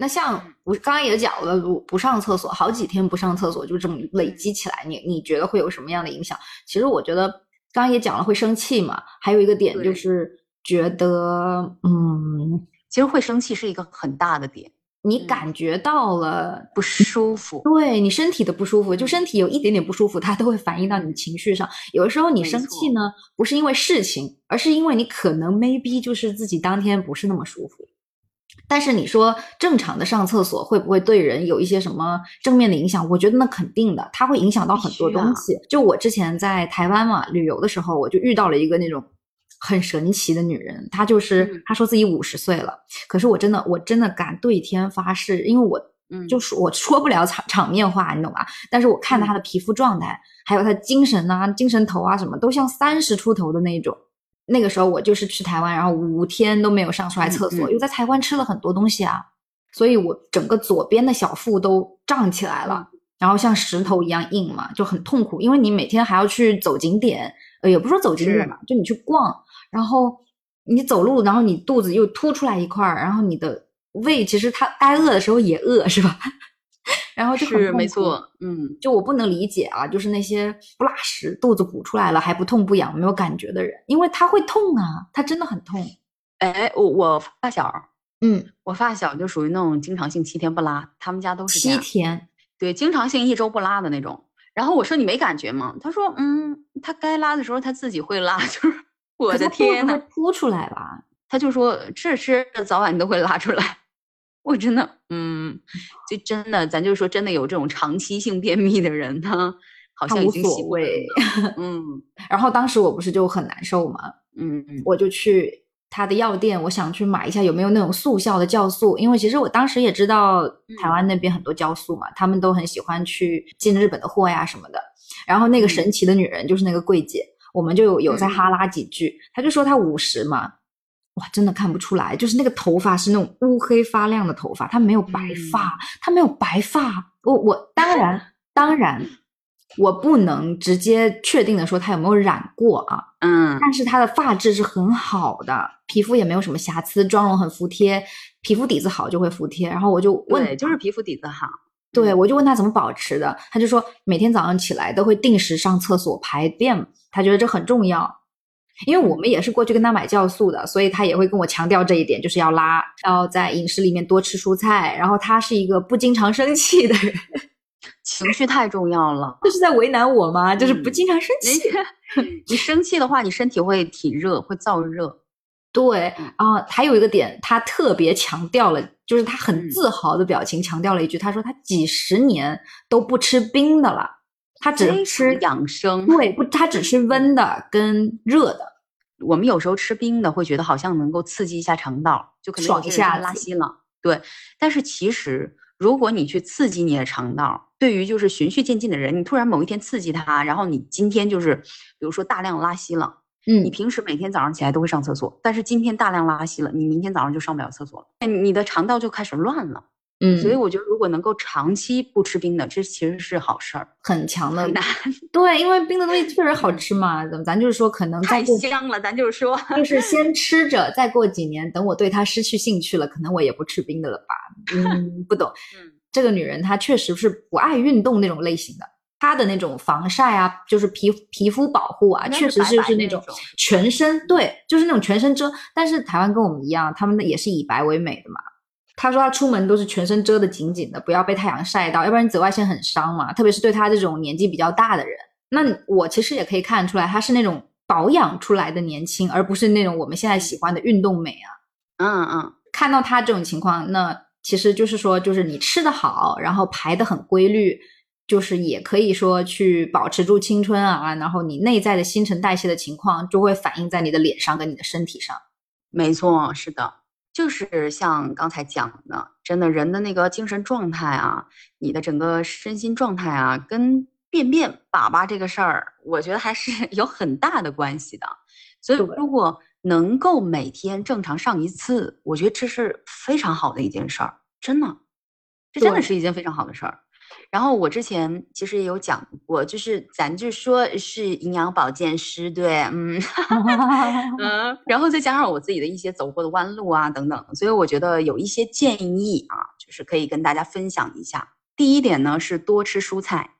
Speaker 1: 那像我刚刚也讲了，不不上厕所，好几天不上厕所，就这么累积起来，你你觉得会有什么样的影响？其实我觉得刚刚也讲了，会生气嘛。还有一个点就是觉得，嗯，
Speaker 2: 其实会生气是一个很大的点，
Speaker 1: 你感觉到了
Speaker 2: 不舒服，
Speaker 1: 对你身体的不舒服，就身体有一点点不舒服，它都会反映到你情绪上。有的时候你生气呢，不是因为事情，而是因为你可能 maybe 就是自己当天不是那么舒服。但是你说正常的上厕所会不会对人有一些什么正面的影响？我觉得那肯定的，它会影响到很多东西。就我之前在台湾嘛旅游的时候，我就遇到了一个那种很神奇的女人，她就是她说自己五十岁了，可是我真的我真的敢对天发誓，因为我嗯就说我说不了场场面话，你懂吧？但是我看她的皮肤状态，还有她精神啊、精神头啊什么，都像三十出头的那种。那个时候我就是去台湾，然后五天都没有上出来厕所，又在台湾吃了很多东西啊，所以我整个左边的小腹都胀起来了，然后像石头一样硬嘛，就很痛苦。因为你每天还要去走景点，呃，也不说走景点嘛，就你去逛，然后你走路，然后你肚子又凸出来一块儿，然后你的胃其实它该饿的时候也饿，是吧？然后就是
Speaker 2: 没错，嗯，
Speaker 1: 就我不能理解啊，就是那些不拉屎、肚子鼓出来了还不痛不痒、没有感觉的人，因为他会痛啊，他真的很痛。
Speaker 2: 哎，我我发小，
Speaker 1: 嗯，
Speaker 2: 我发小就属于那种经常性七天不拉，他们家都是
Speaker 1: 七天，
Speaker 2: 对，经常性一周不拉的那种。然后我说你没感觉吗？他说，嗯，他该拉的时候他自己会拉，*laughs* 就是我的天呐，
Speaker 1: 哭出来吧？
Speaker 2: 他就说吃着吃着早晚都会拉出来。我真的，嗯，就真的，咱就说真的有这种长期性便秘的人呢，好像已经
Speaker 1: 所谓，
Speaker 2: 嗯。*laughs*
Speaker 1: 然后当时我不是就很难受嘛，
Speaker 2: 嗯嗯，
Speaker 1: 我就去他的药店，我想去买一下有没有那种速效的酵素，因为其实我当时也知道台湾那边很多酵素嘛，他们都很喜欢去进日本的货呀什么的。然后那个神奇的女人就是那个柜姐，我们就有有在哈拉几句，她就说她五十嘛。哇，真的看不出来，就是那个头发是那种乌黑发亮的头发，他没有白发，他没有白发。我我当然当然，我不能直接确定的说他有没有染过啊，
Speaker 2: 嗯，
Speaker 1: 但是他的发质是很好的，皮肤也没有什么瑕疵，妆容很服帖，皮肤底子好就会服帖。然后我就问，
Speaker 2: 就是皮肤底子好，
Speaker 1: 对我就问他怎么保持的，他就说每天早上起来都会定时上厕所排便，他觉得这很重要。因为我们也是过去跟他买酵素的，所以他也会跟我强调这一点，就是要拉，要在饮食里面多吃蔬菜。然后他是一个不经常生气的人，*laughs*
Speaker 2: 情绪太重要了。
Speaker 1: 这是在为难我吗？就是不经常生气。*laughs*
Speaker 2: 你生气的话，你身体会体热，会燥热。
Speaker 1: 对啊，还有一个点，他特别强调了，就是他很自豪的表情，强调了一句，他说他几十年都不吃冰的了，他只吃
Speaker 2: 养生，
Speaker 1: 对，不，他只吃温的跟热的。
Speaker 2: 我们有时候吃冰的会觉得好像能够刺激一下肠道，就可能
Speaker 1: 爽一下
Speaker 2: 拉稀了。对，但是其实如果你去刺激你的肠道，对于就是循序渐进的人，你突然某一天刺激他，然后你今天就是比如说大量拉稀了，
Speaker 1: 嗯，
Speaker 2: 你平时每天早上起来都会上厕所，但是今天大量拉稀了，你明天早上就上不了厕所了，你的肠道就开始乱了。
Speaker 1: 嗯，
Speaker 2: 所以我觉得如果能够长期不吃冰的，这其实是好事儿，
Speaker 1: 很强的
Speaker 2: 难。
Speaker 1: 对，因为冰的东西确实好吃嘛，咱咱就是说可能
Speaker 2: 太香了，咱就是说，
Speaker 1: 就 *laughs* 是先吃着，再过几年，等我对它失去兴趣了，可能我也不吃冰的了吧？嗯，不懂。*laughs*
Speaker 2: 嗯，
Speaker 1: 这个女人她确实是不爱运动那种类型的，她的那种防晒啊，就是皮皮肤保护啊，确实就是那种全身对，就是那种全身遮。但是台湾跟我们一样，他们也是以白为美的嘛。他说他出门都是全身遮得紧紧的，不要被太阳晒到，要不然紫外线很伤嘛。特别是对他这种年纪比较大的人，那我其实也可以看出来，他是那种保养出来的年轻，而不是那种我们现在喜欢的运动美啊。
Speaker 2: 嗯嗯，
Speaker 1: 看到他这种情况，那其实就是说，就是你吃的好，然后排的很规律，就是也可以说去保持住青春啊。然后你内在的新陈代谢的情况就会反映在你的脸上跟你的身体上。
Speaker 2: 没错，是的。就是像刚才讲的，真的人的那个精神状态啊，你的整个身心状态啊，跟便便粑粑这个事儿，我觉得还是有很大的关系的。所以，如果能够每天正常上一次，我觉得这是非常好的一件事儿，真的，这真的是一件非常好的事儿。然后我之前其实也有讲过，就是咱就说是营养保健师，对，嗯嗯，*laughs* 然后再加上我自己的一些走过的弯路啊等等，所以我觉得有一些建议啊，就是可以跟大家分享一下。第一点呢是多吃蔬菜，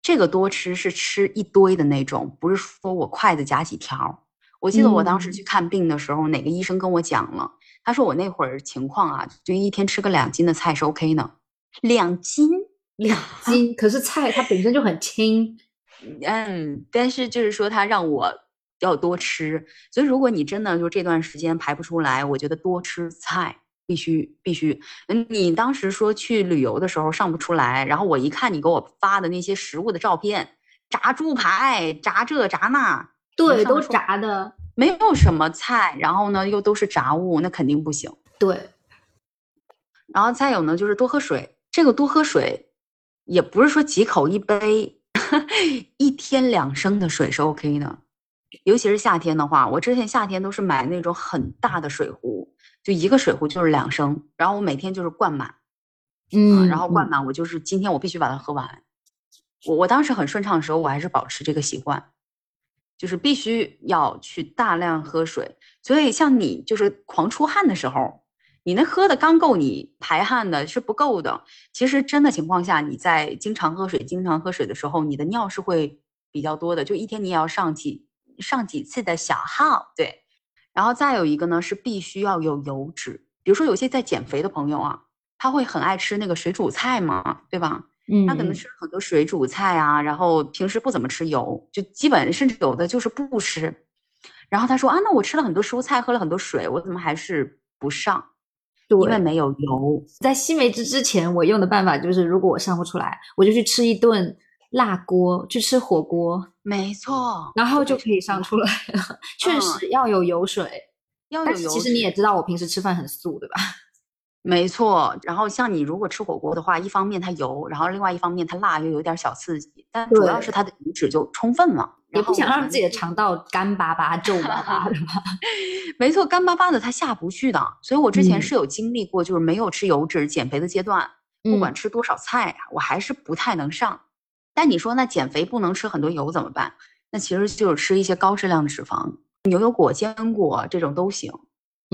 Speaker 2: 这个多吃是吃一堆的那种，不是说我筷子夹几条。我记得我当时去看病的时候，哪个医生跟我讲了，他说我那会儿情况啊，就一天吃个两斤的菜是 OK 呢，两斤。
Speaker 1: 两 *laughs* 斤，可是菜它本身就很轻，
Speaker 2: 嗯，但是就是说它让我要多吃，所以如果你真的就这段时间排不出来，我觉得多吃菜必须必须。嗯，你当时说去旅游的时候上不出来，然后我一看你给我发的那些食物的照片，炸猪排，炸这炸那，
Speaker 1: 对，都炸的，
Speaker 2: 没有什么菜，然后呢又都是炸物，那肯定不行。
Speaker 1: 对，
Speaker 2: 然后再有呢就是多喝水，这个多喝水。也不是说几口一杯，*laughs* 一天两升的水是 OK 的，尤其是夏天的话，我之前夏天都是买那种很大的水壶，就一个水壶就是两升，然后我每天就是灌满，
Speaker 1: 嗯，
Speaker 2: 然后灌满，我就是今天我必须把它喝完。我我当时很顺畅的时候，我还是保持这个习惯，就是必须要去大量喝水。所以像你就是狂出汗的时候。你那喝的刚够你排汗的，是不够的。其实真的情况下，你在经常喝水、经常喝水的时候，你的尿是会比较多的。就一天你也要上几上几次的小号，对。然后再有一个呢，是必须要有油脂。比如说有些在减肥的朋友啊，他会很爱吃那个水煮菜嘛，对吧？
Speaker 1: 嗯，
Speaker 2: 他可能吃很多水煮菜啊，然后平时不怎么吃油，就基本甚至有的就是不吃。然后他说啊，那我吃了很多蔬菜，喝了很多水，我怎么还是不上？因为没有油，
Speaker 1: 在吸梅汁之前，我用的办法就是，如果我上不出来，我就去吃一顿辣锅，去吃火锅，
Speaker 2: 没错，
Speaker 1: 然后就可以上出来了。*laughs* 确实要有油水，
Speaker 2: 要有油。
Speaker 1: 其实你也知道，我平时吃饭很素，对吧？*laughs*
Speaker 2: 没错。然后像你如果吃火锅的话，一方面它油，然后另外一方面它辣又有点小刺激，但主要是它的油脂就充分了。
Speaker 1: 也不想让自己的肠道干巴巴、皱巴巴 *laughs* 的吧？*laughs*
Speaker 2: 没错，干巴巴的它下不去的。所以我之前是有经历过，就是没有吃油脂减肥的阶段，不管吃多少菜，我还是不太能上。但你说那减肥不能吃很多油怎么办？那其实就是吃一些高质量的脂肪，牛油果、坚果这种都行。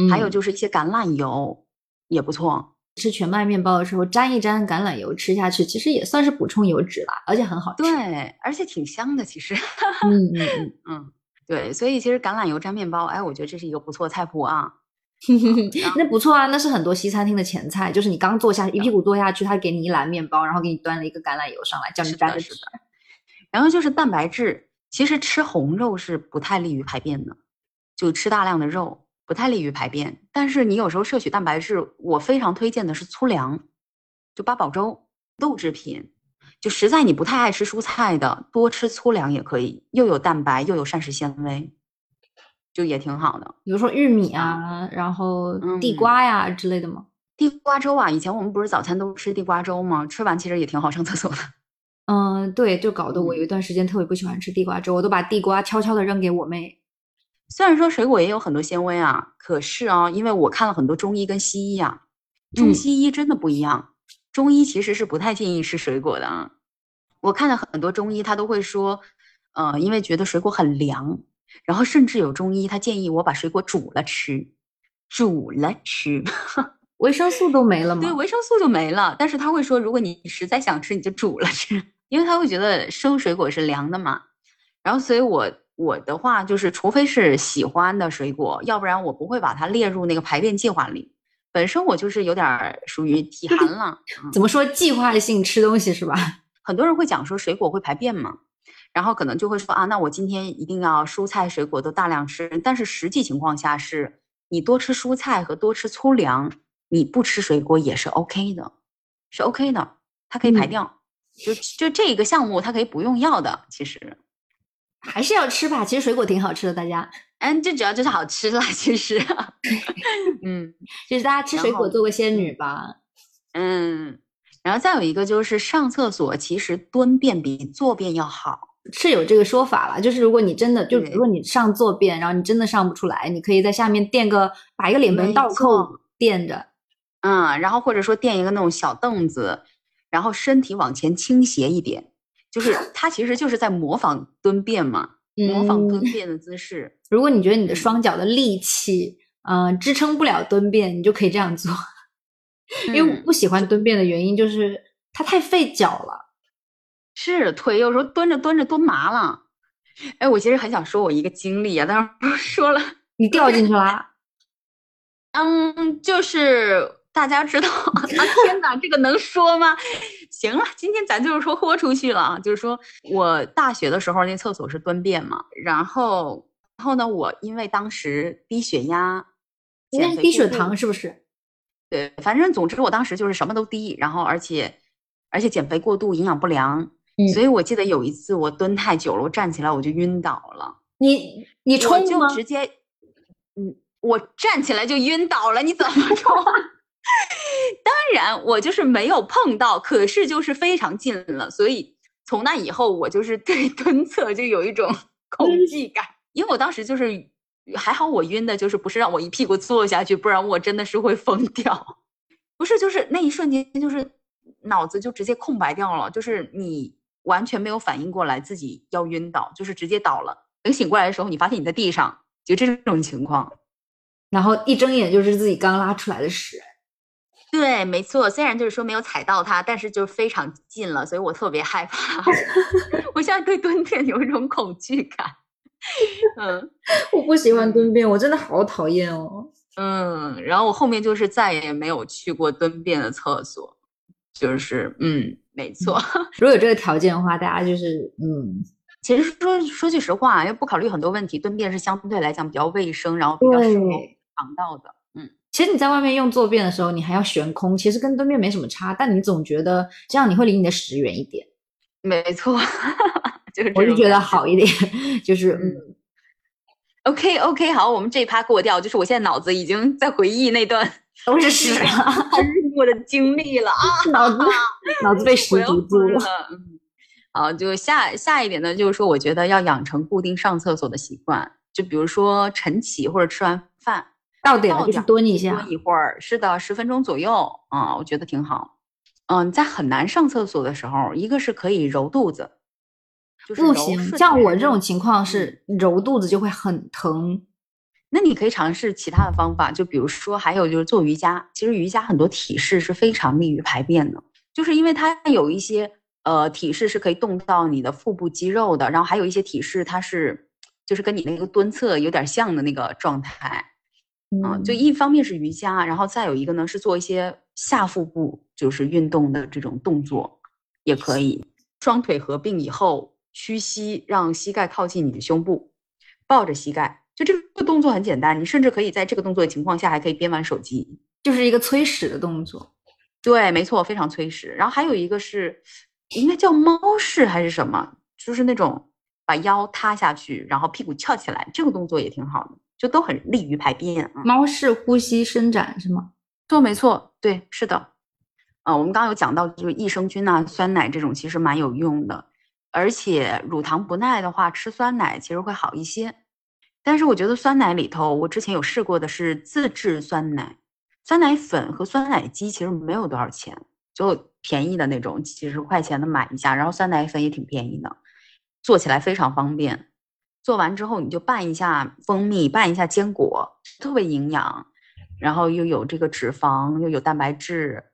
Speaker 2: 还有就是一些橄榄油也不错。
Speaker 1: 吃全麦面包的时候沾一沾橄榄油吃下去，其实也算是补充油脂了，而且很好吃。
Speaker 2: 对，而且挺香的，其实。
Speaker 1: 嗯 *laughs* 嗯嗯
Speaker 2: 嗯，对，所以其实橄榄油沾面包，哎，我觉得这是一个不错菜谱啊。*laughs*
Speaker 1: 那不错啊，那是很多西餐厅的前菜，就是你刚坐下一屁股坐下去，他给你一篮面包，然后给你端了一个橄榄油上来，叫你沾着吃。
Speaker 2: 然后就是蛋白质，其实吃红肉是不太利于排便的，就吃大量的肉。不太利于排便。但是你有时候摄取蛋白质，我非常推荐的是粗粮，就八宝粥、豆制品。就实在你不太爱吃蔬菜的，多吃粗粮也可以，又有蛋白又有膳食纤维，就也挺好的。
Speaker 1: 比如说玉米啊，然后地瓜呀之类的吗？
Speaker 2: 地瓜粥啊，以前我们不是早餐都吃地瓜粥吗？吃完其实也挺好上厕所的。
Speaker 1: 嗯，对，就搞得我有一段时间特别不喜欢吃地瓜粥，我都把地瓜悄悄的扔给我妹。
Speaker 2: 虽然说水果也有很多纤维啊，可是啊，因为我看了很多中医跟西医啊，中西医真的不一样。中医其实是不太建议吃水果的啊。我看了很多中医，他都会说，呃，因为觉得水果很凉，然后甚至有中医他建议我把水果煮了吃，煮了吃，*laughs*
Speaker 1: 维生素都没了吗？
Speaker 2: 对，维生素就没了。但是他会说，如果你实在想吃，你就煮了吃。*laughs* 因为他会觉得生水果是凉的嘛，然后所以我我的话就是，除非是喜欢的水果，要不然我不会把它列入那个排便计划里。本身我就是有点属于体寒了，
Speaker 1: 怎么说计划性吃东西是吧？*laughs*
Speaker 2: 很多人会讲说水果会排便嘛，然后可能就会说啊，那我今天一定要蔬菜水果都大量吃。但是实际情况下是，你多吃蔬菜和多吃粗粮，你不吃水果也是 OK 的，是 OK 的，它可以排掉。就就这个项目，它可以不用药的，其实
Speaker 1: 还是要吃吧。其实水果挺好吃的，大家，
Speaker 2: 嗯，最主要就是好吃啦。其实，*laughs* 嗯，*laughs*
Speaker 1: 就是大家吃水果做个仙女吧。
Speaker 2: 嗯，然后再有一个就是上厕所，其实蹲便比坐便要好，
Speaker 1: 是有这个说法了。就是如果你真的，就如果你上坐便，然后你真的上不出来，你可以在下面垫个，把一个脸盆倒扣垫着，
Speaker 2: 嗯，然后或者说垫一个那种小凳子。然后身体往前倾斜一点，就是 *laughs* 他其实就是在模仿蹲便嘛，模仿蹲便的姿势。
Speaker 1: 如果你觉得你的双脚的力气，嗯，支撑不了蹲便，你就可以这样做。*laughs* 因为我不喜欢蹲便的原因就是它太费脚了，
Speaker 2: 是腿有时候蹲着蹲着蹲麻了。哎，我其实很想说我一个经历啊，但是说了，
Speaker 1: 你掉进去了。*laughs*
Speaker 2: 嗯，就是。大家知道啊？天哪，这个能说吗？行了，今天咱就是说豁出去了啊！就是说我大学的时候那厕所是蹲便嘛，然后然后呢，我因为当时低血压，
Speaker 1: 因为低血糖是不是？
Speaker 2: 对，反正总之我当时就是什么都低，然后而且而且减肥过度，营养不良，所以我记得有一次我蹲太久了，我站起来我就晕倒了。
Speaker 1: 你你冲
Speaker 2: 就直接，嗯，我站起来就晕倒了，你怎么冲？*laughs* 当然，我就是没有碰到，可是就是非常近了，所以从那以后，我就是对 *laughs* 蹲厕就有一种 *laughs* 恐惧感，因为我当时就是还好，我晕的就是不是让我一屁股坐下去，不然我真的是会疯掉。不是，就是那一瞬间，就是脑子就直接空白掉了，就是你完全没有反应过来自己要晕倒，就是直接倒了。等醒过来的时候，你发现你在地上，就这种情况，
Speaker 1: 然后一睁眼就是自己刚拉出来的屎。
Speaker 2: 对，没错。虽然就是说没有踩到它，但是就是非常近了，所以我特别害怕。*laughs* 我现在对蹲便有一种恐惧感。嗯，*laughs*
Speaker 1: 我不喜欢蹲便，我真的好讨厌哦。
Speaker 2: 嗯，然后我后面就是再也没有去过蹲便的厕所。就是嗯，没错。*laughs*
Speaker 1: 如果有这个条件的话，大家就是嗯，
Speaker 2: 其实说说句实话，要不考虑很多问题，蹲便是相对来讲比较卫生，然后比较适合肠道的。
Speaker 1: 其实你在外面用坐便的时候，你还要悬空，其实跟蹲便没什么差，但你总觉得这样你会离你的屎远一点。
Speaker 2: 没错，*laughs* 就是
Speaker 1: 我就觉得好一点，就是嗯
Speaker 2: ，OK OK，好，我们这一趴过掉，就是我现在脑子已经在回忆那段 *laughs*
Speaker 1: 都是屎
Speaker 2: 我 *laughs* 的经历了啊，
Speaker 1: 脑子脑子被屎堵住了。
Speaker 2: 嗯，好，就下下一点呢，就是说我觉得要养成固定上厕所的习惯，就比如说晨起或者吃完饭。
Speaker 1: 到点了就是蹲一下，
Speaker 2: 蹲一会儿，是的，十分钟左右啊，我觉得挺好。嗯，在很难上厕所的时候，一个是可以揉肚子，
Speaker 1: 不行，像我这种情况是揉肚子就会很疼。
Speaker 2: 那你可以尝试其他的方法，就比如说还有就是做瑜伽。其实瑜伽很多体式是非常利于排便的，就是因为它有一些呃体式是可以动到你的腹部肌肉的，然后还有一些体式它是就是跟你那个蹲厕有点像的那个状态。啊，就一方面是瑜伽，然后再有一个呢是做一些下腹部就是运动的这种动作，也可以。双腿合并以后，屈膝，让膝盖靠近你的胸部，抱着膝盖，就这个动作很简单，你甚至可以在这个动作的情况下还可以边玩手机，
Speaker 1: 就是一个催屎的动作。
Speaker 2: 对，没错，非常催屎。然后还有一个是，应该叫猫式还是什么，就是那种把腰塌下去，然后屁股翘起来，这个动作也挺好的，就都很利于排便。
Speaker 1: 猫式呼吸伸展是吗？
Speaker 2: 错，没错，对，是的。啊，我们刚刚有讲到，就是益生菌呐、酸奶这种其实蛮有用的，而且乳糖不耐的话，吃酸奶其实会好一些。但是我觉得酸奶里头，我之前有试过的是自制酸奶。酸奶粉和酸奶机其实没有多少钱，就便宜的那种，几十块钱的买一下。然后酸奶粉也挺便宜的，做起来非常方便。做完之后你就拌一下蜂蜜，拌一下坚果，特别营养，然后又有这个脂肪，又有蛋白质。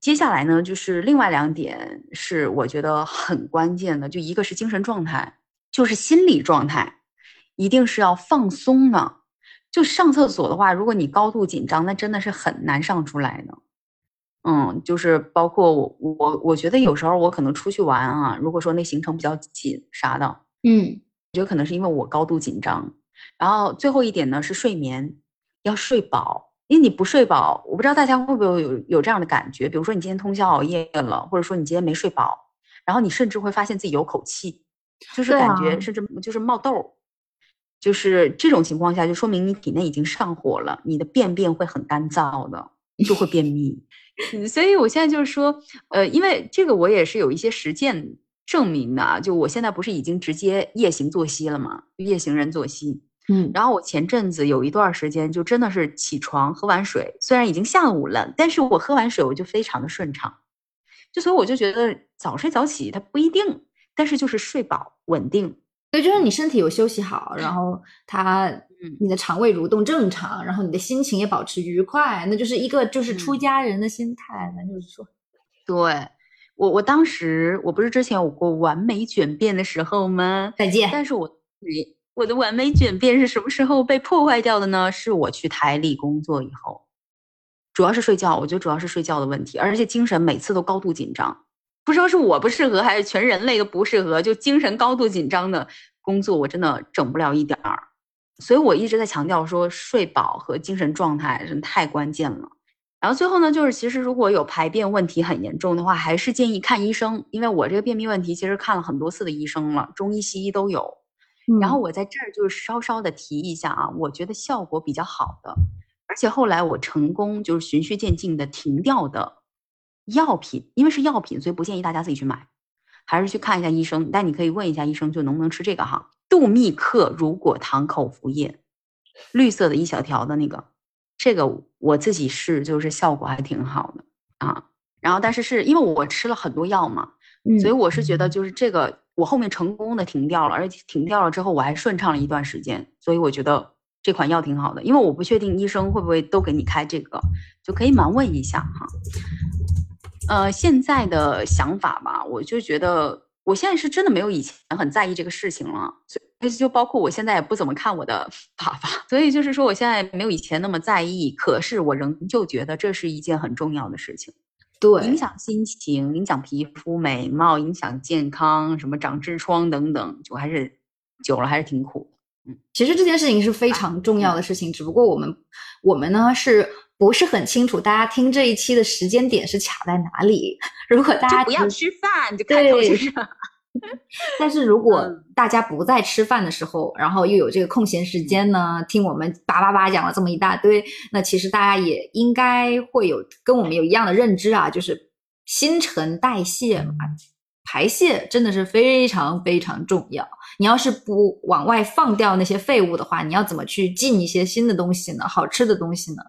Speaker 2: 接下来呢，就是另外两点是我觉得很关键的，就一个是精神状态，就是心理状态，一定是要放松的。就上厕所的话，如果你高度紧张，那真的是很难上出来的。嗯，就是包括我，我我觉得有时候我可能出去玩啊，如果说那行程比较紧啥的，
Speaker 1: 嗯，
Speaker 2: 我觉得可能是因为我高度紧张。然后最后一点呢是睡眠，要睡饱，因为你不睡饱，我不知道大家会不会有有这样的感觉，比如说你今天通宵熬夜了，或者说你今天没睡饱，然后你甚至会发现自己有口气，就是感觉甚至就是冒痘。就是这种情况下，就说明你体内已经上火了，你的便便会很干燥的，就会便秘。*laughs* 所以我现在就是说，呃，因为这个我也是有一些实践证明的，就我现在不是已经直接夜行作息了吗？夜行人作息。
Speaker 1: 嗯，
Speaker 2: 然后我前阵子有一段时间，就真的是起床喝完水，虽然已经下午了，但是我喝完水我就非常的顺畅。就所以我就觉得早睡早起它不一定，但是就是睡饱稳定。
Speaker 1: 对，就是你身体有休息好，然后它，你的肠胃蠕动正常，然后你的心情也保持愉快，那就是一个就是出家人的心态。咱就是说，
Speaker 2: 对我我当时我不是之前有过完美卷变的时候吗？
Speaker 1: 再见。
Speaker 2: 但是我你我的完美卷变是什么时候被破坏掉的呢？是我去台里工作以后，主要是睡觉，我觉得主要是睡觉的问题，而且精神每次都高度紧张。不知道是我不适合，还是全人类都不适合，就精神高度紧张的工作，我真的整不了一点儿。所以我一直在强调说，睡饱和精神状态真的太关键了。然后最后呢，就是其实如果有排便问题很严重的话，还是建议看医生，因为我这个便秘问题其实看了很多次的医生了，中医西医都有。然后我在这儿就是稍稍的提一下啊，我觉得效果比较好的，而且后来我成功就是循序渐进的停掉的。药品，因为是药品，所以不建议大家自己去买，还是去看一下医生。但你可以问一下医生，就能不能吃这个哈，杜密克乳果糖口服液，绿色的一小条的那个，这个我自己试，就是效果还挺好的啊。然后，但是是因为我吃了很多药嘛，所以我是觉得就是这个，我后面成功的停掉了，而且停掉了之后我还顺畅了一段时间，所以我觉得这款药挺好的。因为我不确定医生会不会都给你开这个，就可以盲问一下哈。呃，现在的想法吧，我就觉得我现在是真的没有以前很在意这个事情了，就包括我现在也不怎么看我的爸爸，*laughs* 所以就是说我现在没有以前那么在意，可是我仍旧觉得这是一件很重要的事情，
Speaker 1: 对，
Speaker 2: 影响心情，影响皮肤、美貌，影响健康，什么长痔疮等等，就还是久了还是挺苦。
Speaker 1: 嗯，其实这件事情是非常重要的事情，只不过我们我们呢是。不是很清楚，大家听这一期的时间点是卡在哪里？*laughs* 如果大家
Speaker 2: 不要吃饭，就开头就是。*laughs*
Speaker 1: 但是如果大家不在吃饭的时候，然后又有这个空闲时间呢，听我们叭叭叭讲了这么一大堆，那其实大家也应该会有跟我们有一样的认知啊，就是新陈代谢嘛，排泄真的是非常非常重要。你要是不往外放掉那些废物的话，你要怎么去进一些新的东西呢？好吃的东西呢？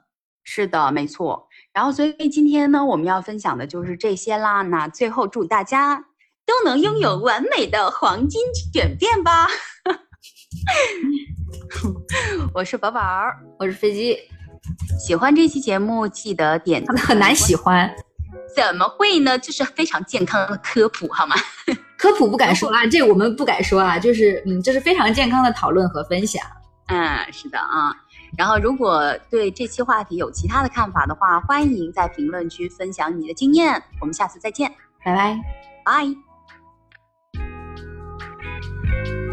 Speaker 2: 是的，没错。然后，所以今天呢，我们要分享的就是这些啦。那最后，祝大家都能拥有完美的黄金卷变吧。*laughs* 我是宝宝，
Speaker 1: 我是飞机。
Speaker 2: 喜欢这期节目，记得点。
Speaker 1: 很难喜欢？
Speaker 2: 怎么会呢？就是非常健康的科普，好吗？*laughs*
Speaker 1: 科普不敢说啊，这我们不敢说啊。就是，嗯，这是非常健康的讨论和分享。
Speaker 2: 嗯，是的啊。然后，如果对这期话题有其他的看法的话，欢迎在评论区分享你的经验。我们下次再见，
Speaker 1: 拜拜，
Speaker 2: 拜。Bye.